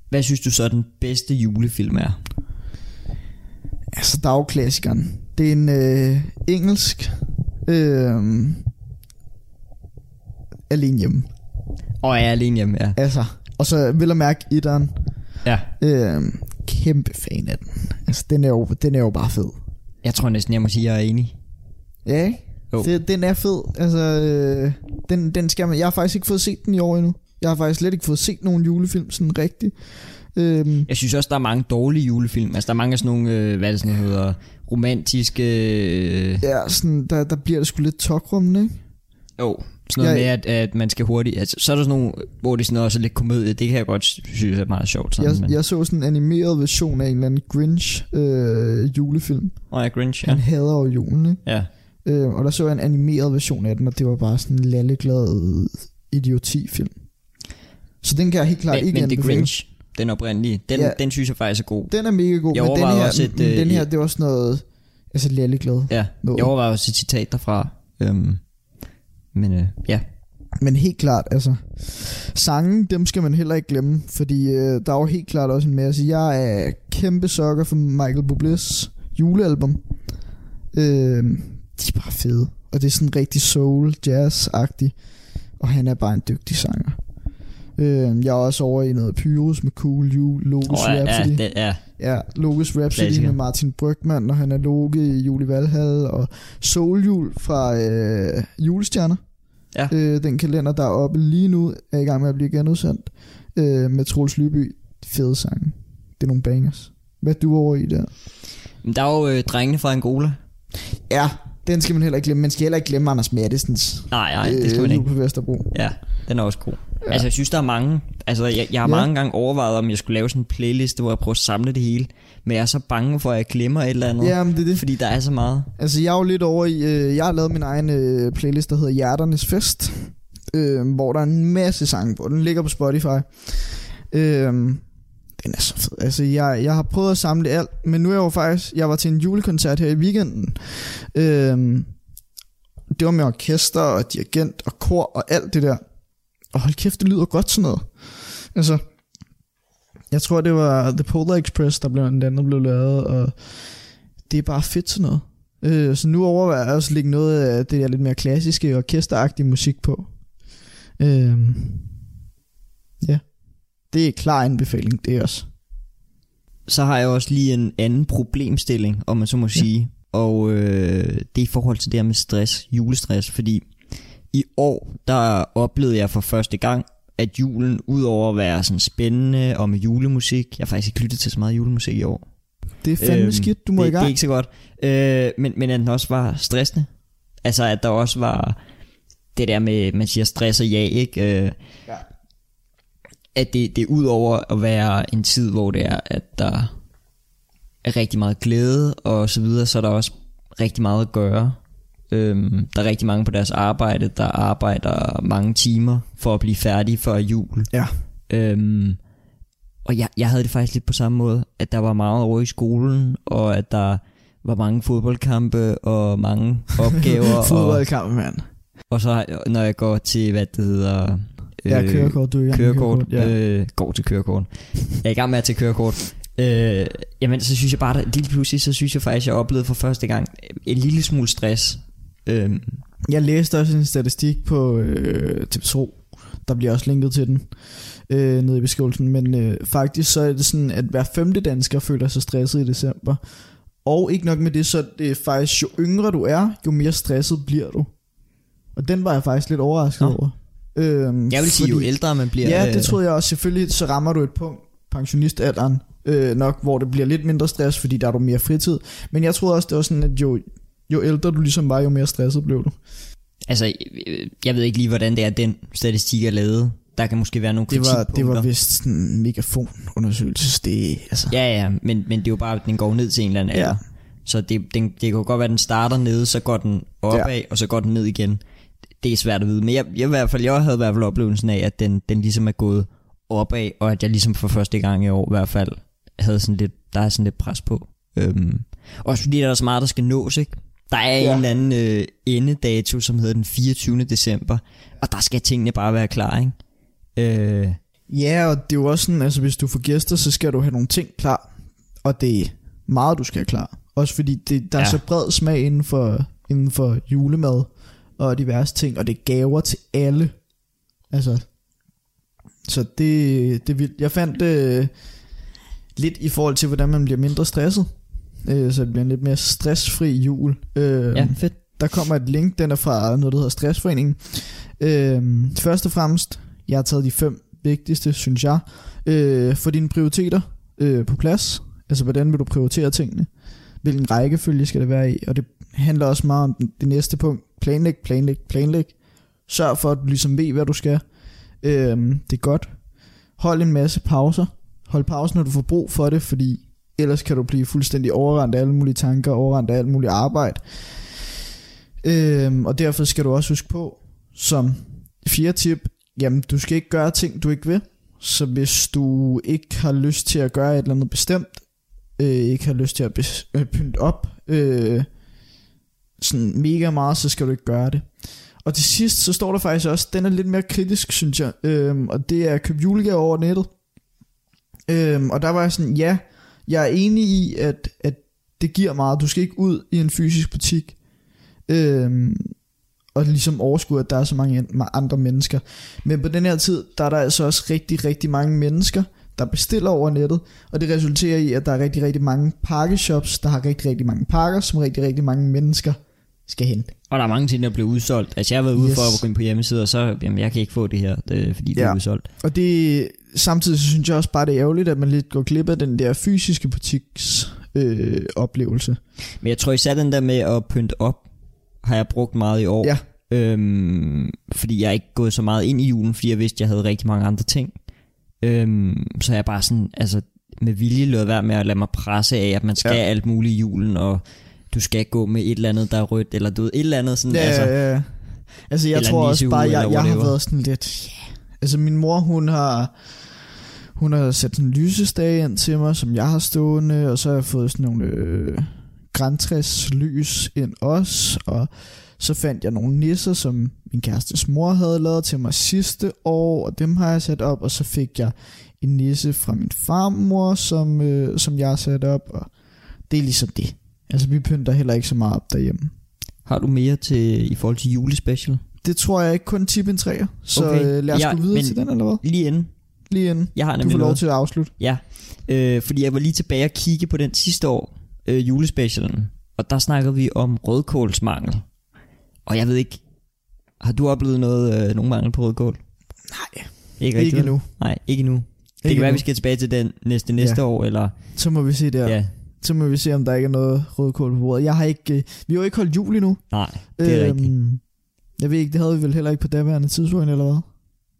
Speaker 3: Hvad synes du så, den bedste julefilm er?
Speaker 2: Altså, der er jo klassikeren. Det er en øh, engelsk... Øh, alene hjemme.
Speaker 3: Og er alene hjemme, ja.
Speaker 2: Altså, og så vil jeg mærke etteren.
Speaker 3: ja.
Speaker 2: Øh, kæmpe fan af den. Altså, den er, jo, den er jo bare fed.
Speaker 3: Jeg tror næsten, jeg må sige, at jeg er enig.
Speaker 2: Ja, ikke?
Speaker 3: Jo.
Speaker 2: Det, den er fed. Altså, øh, den, den skal man... Jeg har faktisk ikke fået set den i år endnu. Jeg har faktisk slet ikke fået set nogen julefilm sådan rigtigt. Øhm,
Speaker 3: Jeg synes også, der er mange dårlige julefilm. Altså, der er mange af sådan nogle, øh, hvad er det sådan hedder, romantiske... Øh,
Speaker 2: ja, sådan, der, der bliver det sgu lidt tokrummende, ikke?
Speaker 3: jo, sådan noget
Speaker 2: Jeg-
Speaker 3: med, at, at man skal hurtigt... Altså, så er der sådan nogle, hvor det er sådan noget, også lidt komedie. Det kan jeg godt synes er meget sjovt. Sådan,
Speaker 2: Jeg,
Speaker 3: men,
Speaker 2: jeg så sådan en animeret version af en eller anden Grinch øh, julefilm.
Speaker 3: Åh, ja, Grinch,
Speaker 2: Ja.
Speaker 3: ja.
Speaker 2: Han hader jo julen, ikke?
Speaker 3: Ja.
Speaker 2: Øh, og der så jeg en animeret version af den, og det var bare sådan en lalleglad idioti-film. Så den kan jeg helt klart
Speaker 3: Men,
Speaker 2: ikke
Speaker 3: men The. Grinch, den oprindelige, den,
Speaker 2: Ja.
Speaker 3: den synes jeg faktisk er god.
Speaker 2: Den er mega god,
Speaker 3: Jeg
Speaker 2: men den her,
Speaker 3: også et, øh,
Speaker 2: den her,
Speaker 3: et-
Speaker 2: det var sådan noget, altså lalleglad.
Speaker 3: Ja,
Speaker 2: noget.
Speaker 3: jeg overvejer også et citat derfra. Øhm, men øh, ja,
Speaker 2: Men helt klart, altså, sangen, dem skal man heller ikke glemme, fordi øh, der er jo helt klart også en masse. Jeg er kæmpe sokker for Michael Bublé's julealbum. Øh, de er bare fede, og det er sådan rigtig soul, jazz-agtig, og han er bare en dygtig sanger. Øh, jeg er også over i noget Pyrus med Cool Jul, Logos
Speaker 3: oh, ja,
Speaker 2: Rhapsody.
Speaker 3: ja, det, ja,
Speaker 2: Ja, Logos Rhapsody
Speaker 3: Klassiker.
Speaker 2: med Martin Brygman, og han er Loke i Jul i Valhall, og Soul fra øh, Julestjerner.
Speaker 3: Ja.
Speaker 2: Øh, den kalender, der er oppe lige nu, er i gang med at blive genudsendt, øh, med Troels Lyby. Fede sange. Det er nogle bangers. Hvad er du over i der?
Speaker 3: Der er jo øh, drengene fra Angola.
Speaker 2: Ja, den skal man heller ikke glemme. Man skal heller ikke glemme Anders Mattesens.
Speaker 3: Nej, nej, det skal man
Speaker 2: Liv
Speaker 3: ikke.
Speaker 2: på Vesterbro.
Speaker 3: Ja, den er også god.
Speaker 2: Ja.
Speaker 3: Altså, jeg synes, der er mange... Altså, jeg, jeg har
Speaker 2: ja.
Speaker 3: mange gange overvejet, om jeg skulle lave sådan en playliste, hvor jeg prøver at samle det hele. Men jeg er så bange for, at jeg glemmer et eller andet.
Speaker 2: Ja, men det er det.
Speaker 3: Fordi der er så meget.
Speaker 2: Altså, jeg er jo lidt over i... Øh, jeg har lavet min egen øh, playlist, der hedder Hjerternes Fest. Øh, hvor der er en masse sange på. Den ligger på Spotify. Øh, den er så fed. Altså, jeg, jeg har prøvet at samle alt, men nu er jeg jo faktisk... Jeg var til en julekoncert her i weekenden. Øh, det var med orkester og dirigent og kor og alt det der. Og hold kæft, det lyder godt sådan noget. Altså, jeg tror, det var The Polar Express, der blev den anden blev lavet, og det er bare fedt sådan noget. Øh, så nu overvejer jeg også at lægge noget af det der lidt mere klassiske, orkesteragtige musik på. Øh, ja. Det er klar anbefaling, det er også.
Speaker 3: Så har jeg også lige en anden problemstilling, om man så må
Speaker 2: Ja.
Speaker 3: sige. Og øh, det er i forhold til det her med stress, julestress. Fordi i år, der oplevede jeg for første gang, at julen, udover at være sådan spændende og med julemusik, jeg har faktisk ikke lyttet til så meget julemusik i år.
Speaker 2: Det er fandme øhm, skidt, du må
Speaker 3: det,
Speaker 2: i gang.
Speaker 3: Det er ikke så godt. Øh, men, men at den også var stressende. Altså at der også var det der med, man siger stress og ja, ikke? Øh,
Speaker 2: Ja.
Speaker 3: At det, det er ud over at være en tid, hvor det er, at der er rigtig meget glæde og så videre, så er der også rigtig meget at gøre. Øhm, der er rigtig mange på deres arbejde, der arbejder mange timer for at blive færdige før jul.
Speaker 2: Ja.
Speaker 3: Øhm, og jeg, jeg havde det faktisk lidt på samme måde, at der var meget over i skolen, og at der var mange fodboldkampe og mange opgaver. og,
Speaker 2: Fodboldkamp, mand.
Speaker 3: og så når jeg går til, hvad det hedder...
Speaker 2: Ja, kørekort, du er med
Speaker 3: kørekort,
Speaker 2: ja.
Speaker 3: øh, går til kørekort. Jeg er i gang med at tage kørekort. Øh, jamen, så synes jeg bare, at lige pludselig, så synes jeg faktisk, at jeg oplevede for første gang en lille smule stress. Øh,
Speaker 2: Jeg læste også en statistik på øh, TV2. Der bliver også linket til den øh, nede i beskrivelsen. Men øh, faktisk så er det sådan, at hver femte dansker føler sig stresset i december. Og ikke nok med det, så er det faktisk, jo yngre du er, jo mere stresset bliver du. Og den var jeg faktisk lidt overrasket
Speaker 3: Nå.
Speaker 2: over. Øhm,
Speaker 3: jeg vil sige, jo
Speaker 2: fordi-
Speaker 3: ældre man bliver...
Speaker 2: Ja, det
Speaker 3: øh,
Speaker 2: troede jeg også. Selvfølgelig så rammer du et punkt, pensionistalderen, øh, nok, hvor det bliver lidt mindre stress, fordi der er du mere fritid. Men jeg troede også, det var sådan, at jo, jo ældre du ligesom var, jo mere stresset blev du.
Speaker 3: Altså, jeg ved ikke lige, hvordan det er, den statistik er lavet. Der kan måske være nogle
Speaker 2: Det var, det var vist sådan en megafonundersøgelse. Det, altså,
Speaker 3: Ja, ja, men, men det er jo bare, at den går ned til en eller anden
Speaker 2: Ja.
Speaker 3: alder. Så det, den, det kan jo godt være, at den starter nede, så går den opad, ja. og så går den ned igen. Det er svært at vide. Men jeg, jeg, i hvert fald, jeg havde i hvert fald oplevelsen af, at den, den ligesom er gået opad, og at jeg ligesom for første gang i år i hvert fald havde sådan lidt, der er sådan lidt pres på. Øhm, også fordi der er så meget, der skal nås, ikke? Der er ja. En eller anden øh, endedato, som hedder den 24. december, og der skal tingene bare være klar, ikke? Øh,
Speaker 2: Ja, og det er jo også sådan, altså hvis du får gæster, så skal du have nogle ting klar. Og det er meget, du skal have klar. Også fordi det, der er
Speaker 3: Ja.
Speaker 2: så bred smag inden for, inden for julemad og diverse ting, og det er gaver til alle. Altså, så det, det er vildt. Jeg fandt øh, lidt i forhold til, hvordan man bliver mindre stresset. Øh, så det bliver en lidt mere stressfri jul. Øh,
Speaker 3: ja, fedt.
Speaker 2: der kommer et link, den er fra noget, der hedder Stressforeningen. Øhm, først og fremmest, jeg har taget de fem vigtigste, synes jeg. Øh, for dine prioriteter øh, på plads. Altså, hvordan vil du prioritere tingene? Hvilken rækkefølge skal det være i? Og det handler også meget om det næste punkt. Planlæg, planlæg, planlæg. Sørg for, at du ligesom ved, hvad du skal. Øhm, det er godt. Hold en masse pauser. Hold pause, når du får brug for det, fordi ellers kan du blive fuldstændig overrendt af alle mulige tanker, overrendt af alt muligt arbejde. Øhm, og derfor skal du også huske på, som fjerde tip, jamen du skal ikke gøre ting, du ikke vil. Så hvis du ikke har lyst til at gøre et eller andet bestemt, øh, ikke har lyst til at bes- øh, pynte op, øh, sådan mega meget, så skal du ikke gøre det. Og til sidst, så står der faktisk også, den er lidt mere kritisk, synes jeg, øh, og det er at købe julegaver over nettet. Øh, og der var jeg sådan, ja, jeg er enig i, at, at det giver meget. Du skal ikke ud i en fysisk butik, øhm, og ligesom overskue, at der er så mange an- andre mennesker. Men på den her tid, der er der altså også rigtig, rigtig mange mennesker, der bestiller over nettet, og det resulterer i, at der er rigtig, rigtig mange pakkeshops, der har rigtig, rigtig mange pakker, som rigtig, rigtig mange mennesker skal hente.
Speaker 3: Og der er mange ting, der bliver udsolgt. Altså, jeg har været ude
Speaker 2: yes.
Speaker 3: for at gå ind på hjemmesider, og så, jamen, jeg kan ikke få det her, det, fordi det
Speaker 2: Ja.
Speaker 3: er udsolgt.
Speaker 2: Og det, samtidig så synes jeg også bare, det er ærgerligt, at man lidt går glip af den der fysiske butiks øh, oplevelse.
Speaker 3: Men jeg tror især den der med at pynte op, har jeg brugt meget i år.
Speaker 2: Ja.
Speaker 3: Øhm, fordi jeg er ikke gået så meget ind i julen, fordi jeg vidste, at jeg havde rigtig mange andre ting. Øhm, så jeg bare sådan, altså med vilje lød være med at lade mig presse af, at man skal
Speaker 2: Ja.
Speaker 3: alt muligt i julen, og du skal gå med et eller andet, der er rødt, eller du ved, et eller andet sådan,
Speaker 2: Ja,
Speaker 3: altså,
Speaker 2: ja, ja. Altså jeg tror også bare, jeg, jeg har været sådan lidt... Yeah. Altså min mor, hun har... Hun har sat sådan en lysestage ind til mig, som jeg har stående, og så har jeg fået sådan nogle øh, græntræs lys ind også, og så fandt jeg nogle nisser, som min kærestes mor havde lavet til mig sidste år, og dem har jeg sat op, og så fik jeg en nisse fra min farmor, som, øh, som jeg har sat op, og det er ligesom det. Altså vi pynter heller ikke så meget op derhjemme.
Speaker 3: har du mere til i forhold til julespecial?
Speaker 2: Det tror jeg ikke kun tip en træer. Så
Speaker 3: okay.
Speaker 2: øh, lad os
Speaker 3: Ja,
Speaker 2: gå videre
Speaker 3: men-
Speaker 2: til den, eller hvad?
Speaker 3: Lige inden.
Speaker 2: Lige inden.
Speaker 3: Jeg har
Speaker 2: Du får lov
Speaker 3: noget.
Speaker 2: til at afslutte.
Speaker 3: Ja, øh, fordi jeg var lige tilbage og kigge på den sidste år, øh, julespecialen, og der snakkede vi om rødkålsmangel. Og jeg ved ikke, har du oplevet noget, øh, nogen mangel på rødkål?
Speaker 2: Nej,
Speaker 3: Ikke,
Speaker 2: ikke
Speaker 3: rigtigt, vel?
Speaker 2: endnu.
Speaker 3: Nej, ikke endnu. Det
Speaker 2: Ikke
Speaker 3: kan være,
Speaker 2: endnu.
Speaker 3: vi skal tilbage til den næste næste
Speaker 2: Ja.
Speaker 3: år, eller...
Speaker 2: Så må vi se der.
Speaker 3: Ja.
Speaker 2: Ja. Så må vi se, om der ikke er noget rødkål på bordet. Jeg har ikke... Øh, vi har jo ikke holdt jul endnu.
Speaker 3: Nej, det er øhm, rigtigt.
Speaker 2: Jeg ved ikke, det havde vi vel heller ikke på daværende tidspunkt, eller hvad?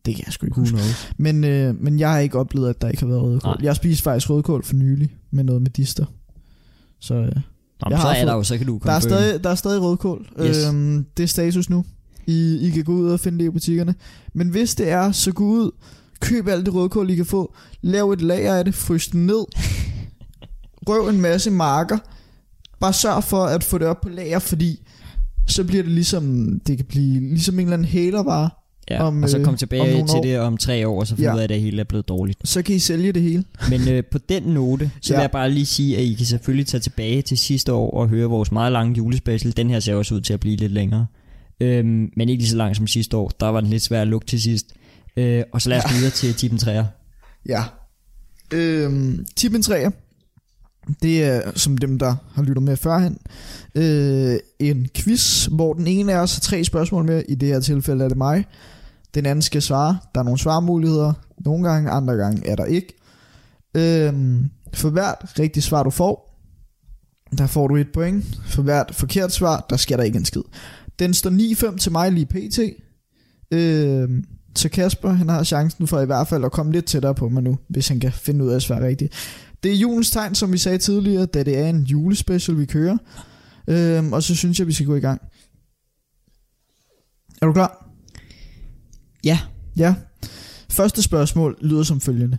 Speaker 2: Det kan jeg sgu ikke huske. Men, øh, men jeg har ikke oplevet, at der ikke har været rødkål.
Speaker 3: Nej.
Speaker 2: Jeg har spist faktisk rødkål for nylig, med noget med dister. Så øh,
Speaker 3: Nå,
Speaker 2: Jeg
Speaker 3: så
Speaker 2: har
Speaker 3: er der jo, så kan du
Speaker 2: der, er stadig, der er stadig rødkål.
Speaker 3: Yes.
Speaker 2: Øhm, det er status nu. I, I kan gå ud og finde det i butikkerne. Men hvis det er, så gå ud, køb alt det rødkål, I kan få. Lav et lager af det, frys den ned. Røv en masse marker. Bare sørg for at få det op på lager, fordi så bliver det ligesom, det kan blive ligesom en eller anden hælervare.
Speaker 3: Ja,
Speaker 2: om,
Speaker 3: og så
Speaker 2: øh,
Speaker 3: kom
Speaker 2: om
Speaker 3: tilbage
Speaker 2: nogle
Speaker 3: til
Speaker 2: år.
Speaker 3: det om tre år, og så finde
Speaker 2: Ja.
Speaker 3: ud af, at det hele er blevet dårligt.
Speaker 2: Så kan I sælge det hele.
Speaker 3: Men øh, på den note, så
Speaker 2: Ja.
Speaker 3: vil jeg bare lige sige, at I kan selvfølgelig tage tilbage til sidste år og høre vores meget lange julespecial. Den her ser også ud til at blive lidt længere. Øhm, men ikke lige så lang som sidste år. Der var den lidt svær at lukke til sidst. Øh, og så lad os gå videre til tippen træer.
Speaker 2: Ja. Øhm, tippen 3'er. Det er, som dem, der har lyttet med førhen, øh, en quiz, hvor den ene af os har tre spørgsmål med. I det her tilfælde er det mig. Den anden skal svare. Der er nogle svarmuligheder. Nogle gange, andre gange er der ikke. Øh, For hvert rigtigt svar, du får, der får du et point. For hvert forkert svar, der sker der ikke en skid. Den står 9-5 til mig lige pt. Øh, så Kasper, han har chancen for i hvert fald at komme lidt tættere på mig nu, hvis han kan finde ud af at svare rigtigt. Det er julens tegn, som vi sagde tidligere, da det er en julespecial, vi kører. Øh, og så synes jeg, vi skal gå i gang. Er du klar?
Speaker 3: Ja.
Speaker 2: Ja. Første spørgsmål lyder som følgende.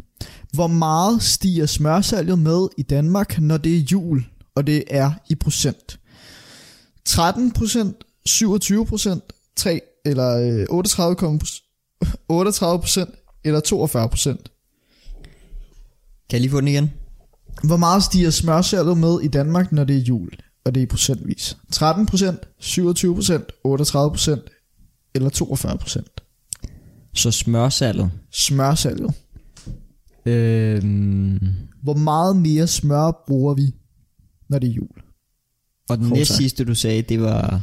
Speaker 2: Hvor meget stiger smørsalget med i Danmark, når det er jul, og det er i procent? 13 procent, 27 procent, 3 eller øh, 38, 38 procent eller 42 procent?
Speaker 3: Kan jeg lige få den igen?
Speaker 2: Hvor meget stiger smørsalget med i Danmark, når det er jul, og det er i procentvis? 13 procent, 27 procent, 38 procent eller 42 procent?
Speaker 3: Så smørsalget.
Speaker 2: Smørsalget.
Speaker 3: Øhm,
Speaker 2: Hvor meget mere smør bruger vi, når det er jul?
Speaker 3: og den
Speaker 2: sagt.
Speaker 3: sidste, du sagde, det var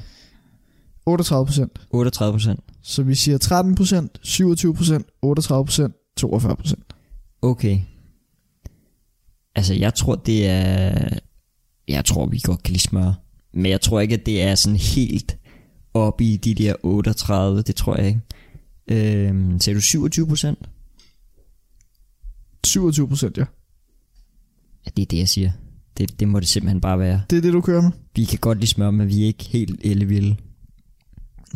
Speaker 2: 38 procent.
Speaker 3: 38 procent.
Speaker 2: Så vi siger 13 procent, 27 procent, 38 procent, 42 procent.
Speaker 3: Okay. Altså, jeg tror, det er... Jeg tror, vi godt kan lide smør. Men jeg tror ikke, at det er sådan helt oppe i de der 38. Det tror jeg ikke. Øhm, sagde du 27 procent?
Speaker 2: 27 procent, ja.
Speaker 3: Ja, det er det, jeg siger. Det, det må det simpelthen bare være.
Speaker 2: Det er det, du kører med.
Speaker 3: Vi kan godt lide smør, men vi er ikke helt ellevilde.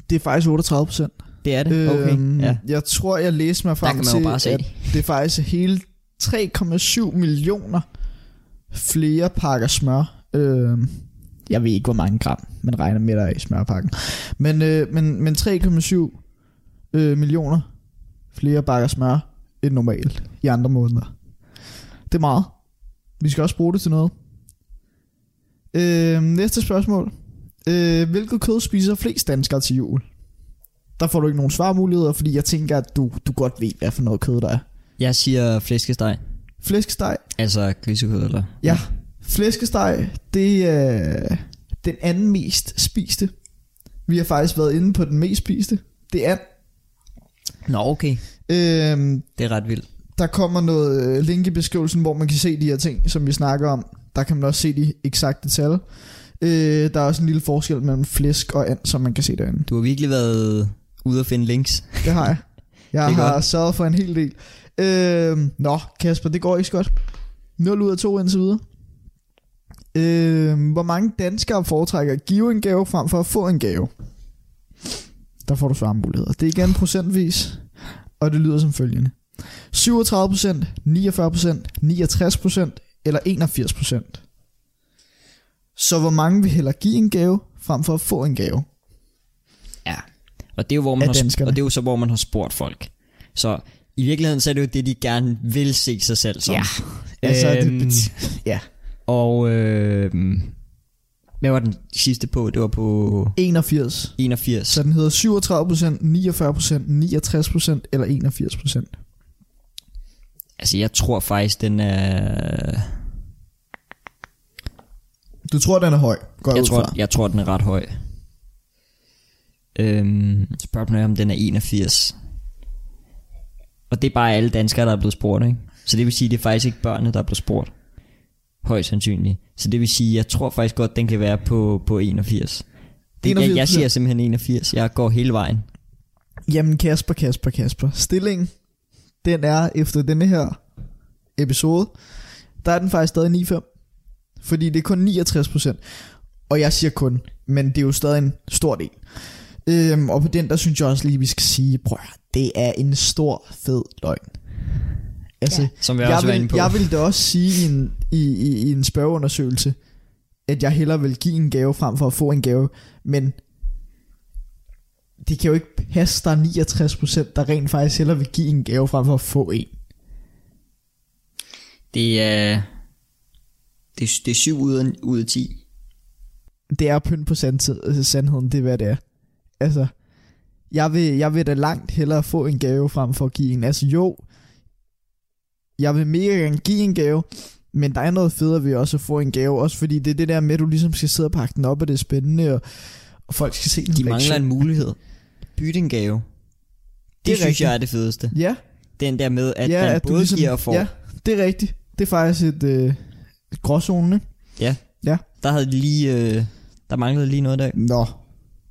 Speaker 2: Det er faktisk 38 procent.
Speaker 3: Det er det? Okay,
Speaker 2: Øhm,
Speaker 3: ja.
Speaker 2: Jeg tror, jeg læste mig frem til,
Speaker 3: bare se.
Speaker 2: at det er faktisk hele 3,7 millioner flere pakker smør. Øh, jeg ved ikke, hvor mange gram man regner med, der er i smørpakken. Men, øh, men, men 3,7 øh, millioner flere pakker smør end normalt i andre måneder. Det er meget. Vi skal også bruge det til noget. Øh, næste spørgsmål. Øh, hvilket kød spiser flest danskere til jul? Der får du ikke nogen svarmuligheder, fordi jeg tænker, at du, du godt ved, hvad for noget kød der er.
Speaker 3: Jeg siger flæskesteg.
Speaker 2: Flæskesteg.
Speaker 3: Altså grisekød, eller?
Speaker 2: Ja, flæskesteg, det er den anden mest spiste. Vi har faktisk været inde på den mest spiste. Det er
Speaker 3: Nå, okay.
Speaker 2: øhm,
Speaker 3: Det er ret vildt.
Speaker 2: Der kommer noget øh, link i beskrivelsen, hvor man kan se de her ting, som vi snakker om. Der kan man også se de eksakte tal. Øh, der er også en lille forskel mellem flæsk og and, som man kan se derinde.
Speaker 3: Du har virkelig været ude at finde links.
Speaker 2: Det har jeg. Jeg har
Speaker 3: godt.
Speaker 2: sørget for en hel del. Øh, nå, Kasper, det går ikke så godt. 0 ud af 2 indtil videre. Øh, hvor mange danskere foretrækker at give en gave frem for at få en gave? Der får du svarmuligheder. Det er igen procentvis, og det lyder som følgende. 37%, 49%, 69% eller 81%. Så hvor mange vil hellere give en gave frem for at få en gave?
Speaker 3: Ja. Og det er jo, hvor man har, og det er jo så, hvor man har spurgt folk. Så i virkeligheden, så er det jo det, de gerne vil se sig selv som.
Speaker 2: Ja. Altså,
Speaker 3: Øhm,
Speaker 2: det bet- ja.
Speaker 3: Og øh, hvad var den sidste på? Det var på
Speaker 2: 81.
Speaker 3: 81.
Speaker 2: Så den hedder 37%, 49%, 69% eller 81%.
Speaker 3: Altså, jeg tror faktisk, den er...
Speaker 2: Du tror, den er høj? Går
Speaker 3: Jeg
Speaker 2: ud
Speaker 3: tror,
Speaker 2: fra.
Speaker 3: jeg tror, den er ret høj. Øhm, spørg mig, om den er 81. Og det er bare alle danskere, der er blevet spurgt, ikke? Så det vil sige, det er faktisk ikke børnene, der er blevet spurgt. Højst sandsynligt. Så det vil sige, jeg tror faktisk godt, den kan være på, på 81. Det, jeg,
Speaker 2: 81%.
Speaker 3: jeg siger simpelthen 81. Jeg går hele vejen.
Speaker 2: Jamen Kasper, Kasper, Kasper. Stillingen, den er efter denne her episode, der er den faktisk stadig 9,5. Fordi det er kun 69%. Og jeg siger kun, men det er jo stadig en stor del. Øhm, og på den, der synes jeg også lige, vi skal sige, prøv at det er en stor, fed løgn. Altså,
Speaker 3: Som jeg,
Speaker 2: jeg,
Speaker 3: også var
Speaker 2: vil,
Speaker 3: på.
Speaker 2: jeg vil da også sige i en, i, i, i en spørgeundersøgelse, at jeg hellere vil give en gave frem for at få en gave, men det kan jo ikke passe, der er 69%, der rent faktisk hellere vil give en gave frem for at få en.
Speaker 3: Det er... Det, det er 7 ud af, ud af 10.
Speaker 2: Det er pynt på sandtid, altså sandheden, det er hvad det er. Altså, jeg vil, jeg vil da langt hellere få en gave frem for at give en. Altså jo, jeg vil mega gerne give en gave, men der er noget federe ved også at få en gave, også fordi det er det der med, at du ligesom skal sidde og pakke den op, og det er spændende, og, og folk skal se den
Speaker 3: De mangler en mulighed. Bytte en gave. Det,
Speaker 2: Det
Speaker 3: synes
Speaker 2: rigtigt.
Speaker 3: jeg er det fedeste.
Speaker 2: Ja,
Speaker 3: Den der med, at
Speaker 2: ja,
Speaker 3: man
Speaker 2: at
Speaker 3: både
Speaker 2: ligesom,
Speaker 3: giver og får.
Speaker 2: Ja, det er rigtigt. Det er faktisk et, øh, gråzonen, ikke?
Speaker 3: Der havde de lige... Øh, der manglede lige noget der.
Speaker 2: Nå.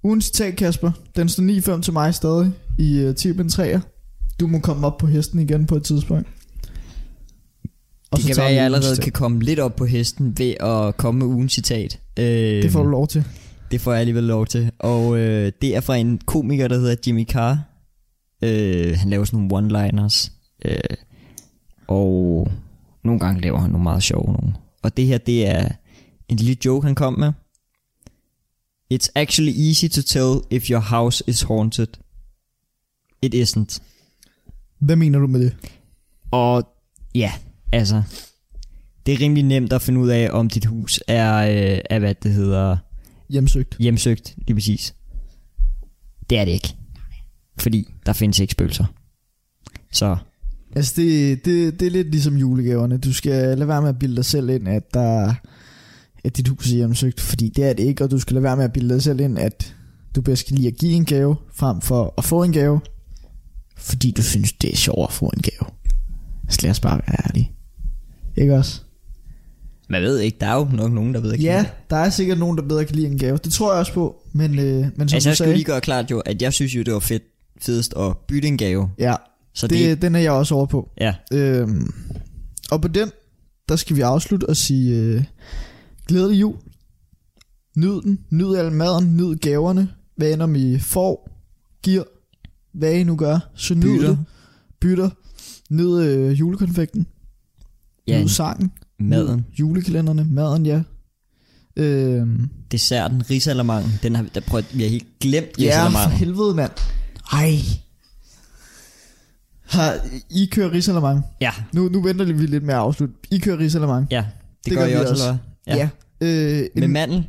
Speaker 2: Ugens citat, Kasper. Den står 9-5 til mig stadig i uh, 10 bind 3'er. Du må komme op på hesten igen på et tidspunkt.
Speaker 3: Det kan være, at jeg allerede
Speaker 2: citat.
Speaker 3: kan komme lidt op på hesten ved at komme med ugens citat. Øh,
Speaker 2: Det får du lov til.
Speaker 3: Det får jeg alligevel lov til. Og øh, det er fra en komiker, der hedder Jimmy Carr. Øh, han laver sådan nogle one-liners. Øh, og nogle gange laver han nogle meget sjove nogle. Og det her, det er en lille joke, han kom med. It's actually easy to tell if your house is haunted. It isn't.
Speaker 2: Hvad mener du med det?
Speaker 3: Og ja, altså, det er rimelig nemt at finde ud af, om dit hus er, øh, er hvad det hedder,
Speaker 2: Hjemsøgt.
Speaker 3: hjemsøgt, lige præcis. Det er det ikke. Fordi der findes ikke spøgelser. Så
Speaker 2: Altså, det, det, det er lidt ligesom julegaverne. Du skal lade være med at bilde dig selv ind, at, der, at dit hus er hjemsøgt, fordi det er det ikke, og du skal lade være med at bilde dig selv ind, at du bedst kan lide at give en gave, frem for at få en gave, fordi du synes, det er sjovt at få en gave. Så lad os bare være ærlige. Ikke også?
Speaker 3: man ved ikke, der er jo nok nogen, der ved ikke.
Speaker 2: Ja, der er sikkert nogen, der bedre kan lide en gave. Det tror jeg også på, men, øh, men som
Speaker 3: Altså,
Speaker 2: du
Speaker 3: jeg skulle
Speaker 2: sagde,
Speaker 3: lige gøre klart jo, at jeg synes jo, det var fedt, fedest at bytte en gave.
Speaker 2: ja,
Speaker 3: Så
Speaker 2: det,
Speaker 3: det,
Speaker 2: det, den er jeg også over på.
Speaker 3: ja,
Speaker 2: Øhm, og på den, der skal vi afslutte og sige øh, glædelig jul. Nyd den, nyd al maden, nyd gaverne, hvad end om I får, giver, hvad I nu gør, så nyd
Speaker 3: Bytter.
Speaker 2: det. Bytter. Nyd øh, julekonfekten,
Speaker 3: ja
Speaker 2: nyd sangen,
Speaker 3: maden,
Speaker 2: nyd julekalenderne, maden, ja. Øhm,
Speaker 3: desserten, risalamangen, den har, der prøv, vi har helt glemt
Speaker 2: ja, for
Speaker 3: risalamangen.
Speaker 2: helvede, mand. Ej. Har, I kører risalamang.
Speaker 3: Ja,
Speaker 2: Nu, nu venter vi lidt med at afslutte. I kører risalamang.
Speaker 3: ja, det,
Speaker 2: Det gør
Speaker 3: gør
Speaker 2: vi
Speaker 3: jeg også,
Speaker 2: også.
Speaker 3: eller hvad?
Speaker 2: Ja. Øh,
Speaker 3: Med mandel,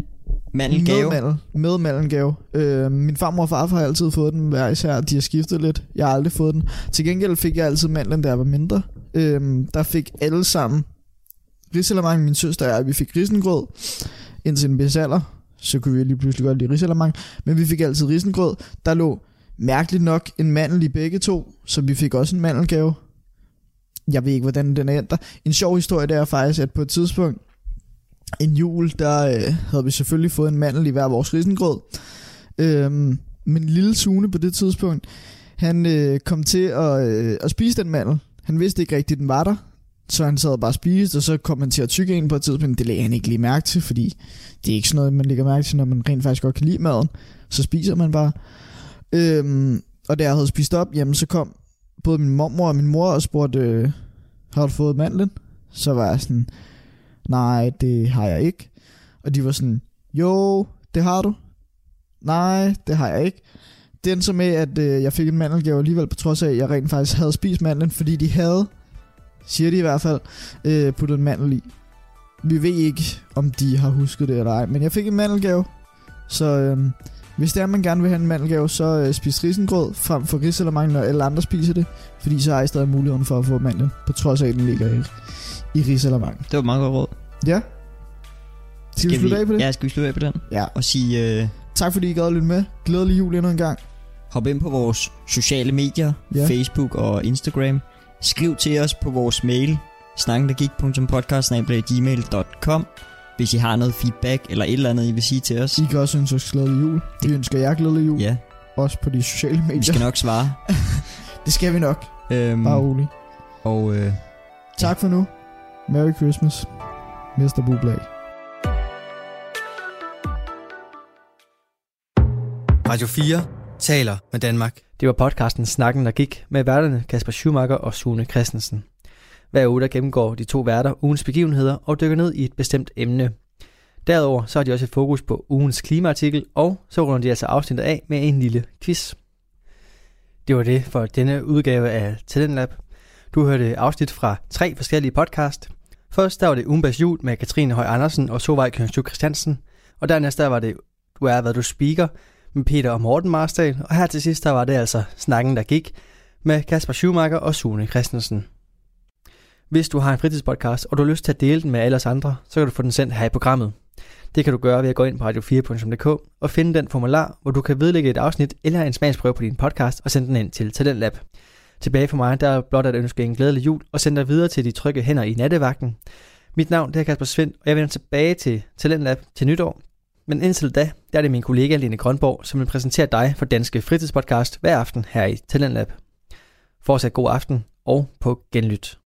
Speaker 3: mandelgave.
Speaker 2: Med mandel. Med mandelgave. Øh, min farmor og farfar har altid fået den hver især. De har skiftet lidt. Jeg har aldrig fået den. Til gengæld fik jeg altid mandlen, da jeg var mindre. Øh, der fik alle sammen risalamang. Min søster og jeg, vi fik risengrød indtil en vis alder. Så kunne vi lige pludselig godt lide risalamang. Men vi fik altid risengrød. Der lå mærkeligt nok en mandel i begge to. Så vi fik også en mandelgave. Jeg ved ikke, hvordan den er der. En sjov historie der er faktisk, at på et tidspunkt, en jul, der øh, havde vi selvfølgelig fået en mandel i hver vores risengrød. Øhm, men lille Sune på det tidspunkt, han øh, kom til at, øh, at spise den mandel. Han vidste ikke rigtigt, den var der. Så han sad bare og spiste, og så kom han til at tykke en på et tidspunkt. Det lagde han ikke lige mærke til, fordi det er ikke sådan noget, man lægger mærke til, når man rent faktisk godt kan lide maden. Så spiser man bare. Øhm, og da jeg havde spist op, jamen så kom både min mormor og min mor og spurgte, øh, har du fået mandlen? Så var jeg sådan, nej, det har jeg ikke. Og de var sådan, jo, det har du. Nej, det har jeg ikke. Det endte så med, at øh, jeg fik en mandelgave alligevel, på trods af, at jeg rent faktisk havde spist mandlen, fordi de havde, siger de i hvert fald, øh, puttet en mandel i. Vi ved ikke, om de har husket det eller ej, men jeg fik en mandelgave. Så øh, hvis det er, man gerne vil have en mandelgave, så øh, spis risengrød frem for risalamang, når alle andre spiser det. Fordi så har I stadig muligheden for at få mandlen, på trods af, at den ligger i, i risalamang.
Speaker 3: Det var meget godt råd.
Speaker 2: Ja. Skal, vi slutte af på det?
Speaker 3: Ja, skal vi slutte af på den?
Speaker 2: ja.
Speaker 3: Og sige, øh,
Speaker 2: Tak fordi I gad at lytte med. Glædelig jul endnu en gang.
Speaker 3: hop ind på vores sociale medier,
Speaker 2: Ja.
Speaker 3: ja. Facebook og Instagram. Skriv til os på vores mail, snakkendagik.podcast.gmail.com hvis I har noget feedback eller et eller andet, I vil sige til os.
Speaker 2: I kan også ønske os glædelig jul. Vi ønsker jer glædelig jul.
Speaker 3: Ja,
Speaker 2: Også på de sociale medier.
Speaker 3: vi skal nok svare.
Speaker 2: Det skal vi nok.
Speaker 3: øhm,
Speaker 2: Bare rolig.
Speaker 3: og øh,
Speaker 2: Tak for nu. Merry Christmas. Mr. Bublag.
Speaker 1: Radio 4 taler med Danmark. Det var podcasten Snakken, der gik med værterne Kasper Schumacher og Sune Christensen. Hver uge der gennemgår de to værter ugens begivenheder og dykker ned i et bestemt emne. Derudover så har de også et fokus på ugens klimaartikel, og så runder de altså afsnittet af med en lille quiz. Det var det for denne udgave af Talentlab. Du hørte afsnit fra tre forskellige podcast. Først der var det Umbas Jul med Katrine Høj Andersen og Sovej Kønsjuk Christiansen. Og dernæst der var det Du er hvad du speaker med Peter og Morten Marsdal. Og her til sidst der var det altså Snakken der gik med Kasper Schumacher og Sune Christensen. Hvis du har en fritidspodcast, og du har lyst til at dele den med alle os andre, så kan du få den sendt her i programmet. Det kan du gøre ved at gå ind på radio4.dk og finde den formular, hvor du kan vedlægge et afsnit eller en smagsprøve på din podcast og sende den ind til Talentlab. Tilbage for mig, der er blot at ønske en glædelig jul og sende dig videre til de trygge hænder i nattevagten. Mit navn det er Kasper Svendt, og jeg vender tilbage til Talentlab til nytår. Men indtil da, der er det min kollega Lene Grønborg, som vil præsentere dig for Danske Fritidspodcast hver aften her i Talentlab. Fortsat god aften og på genlyt.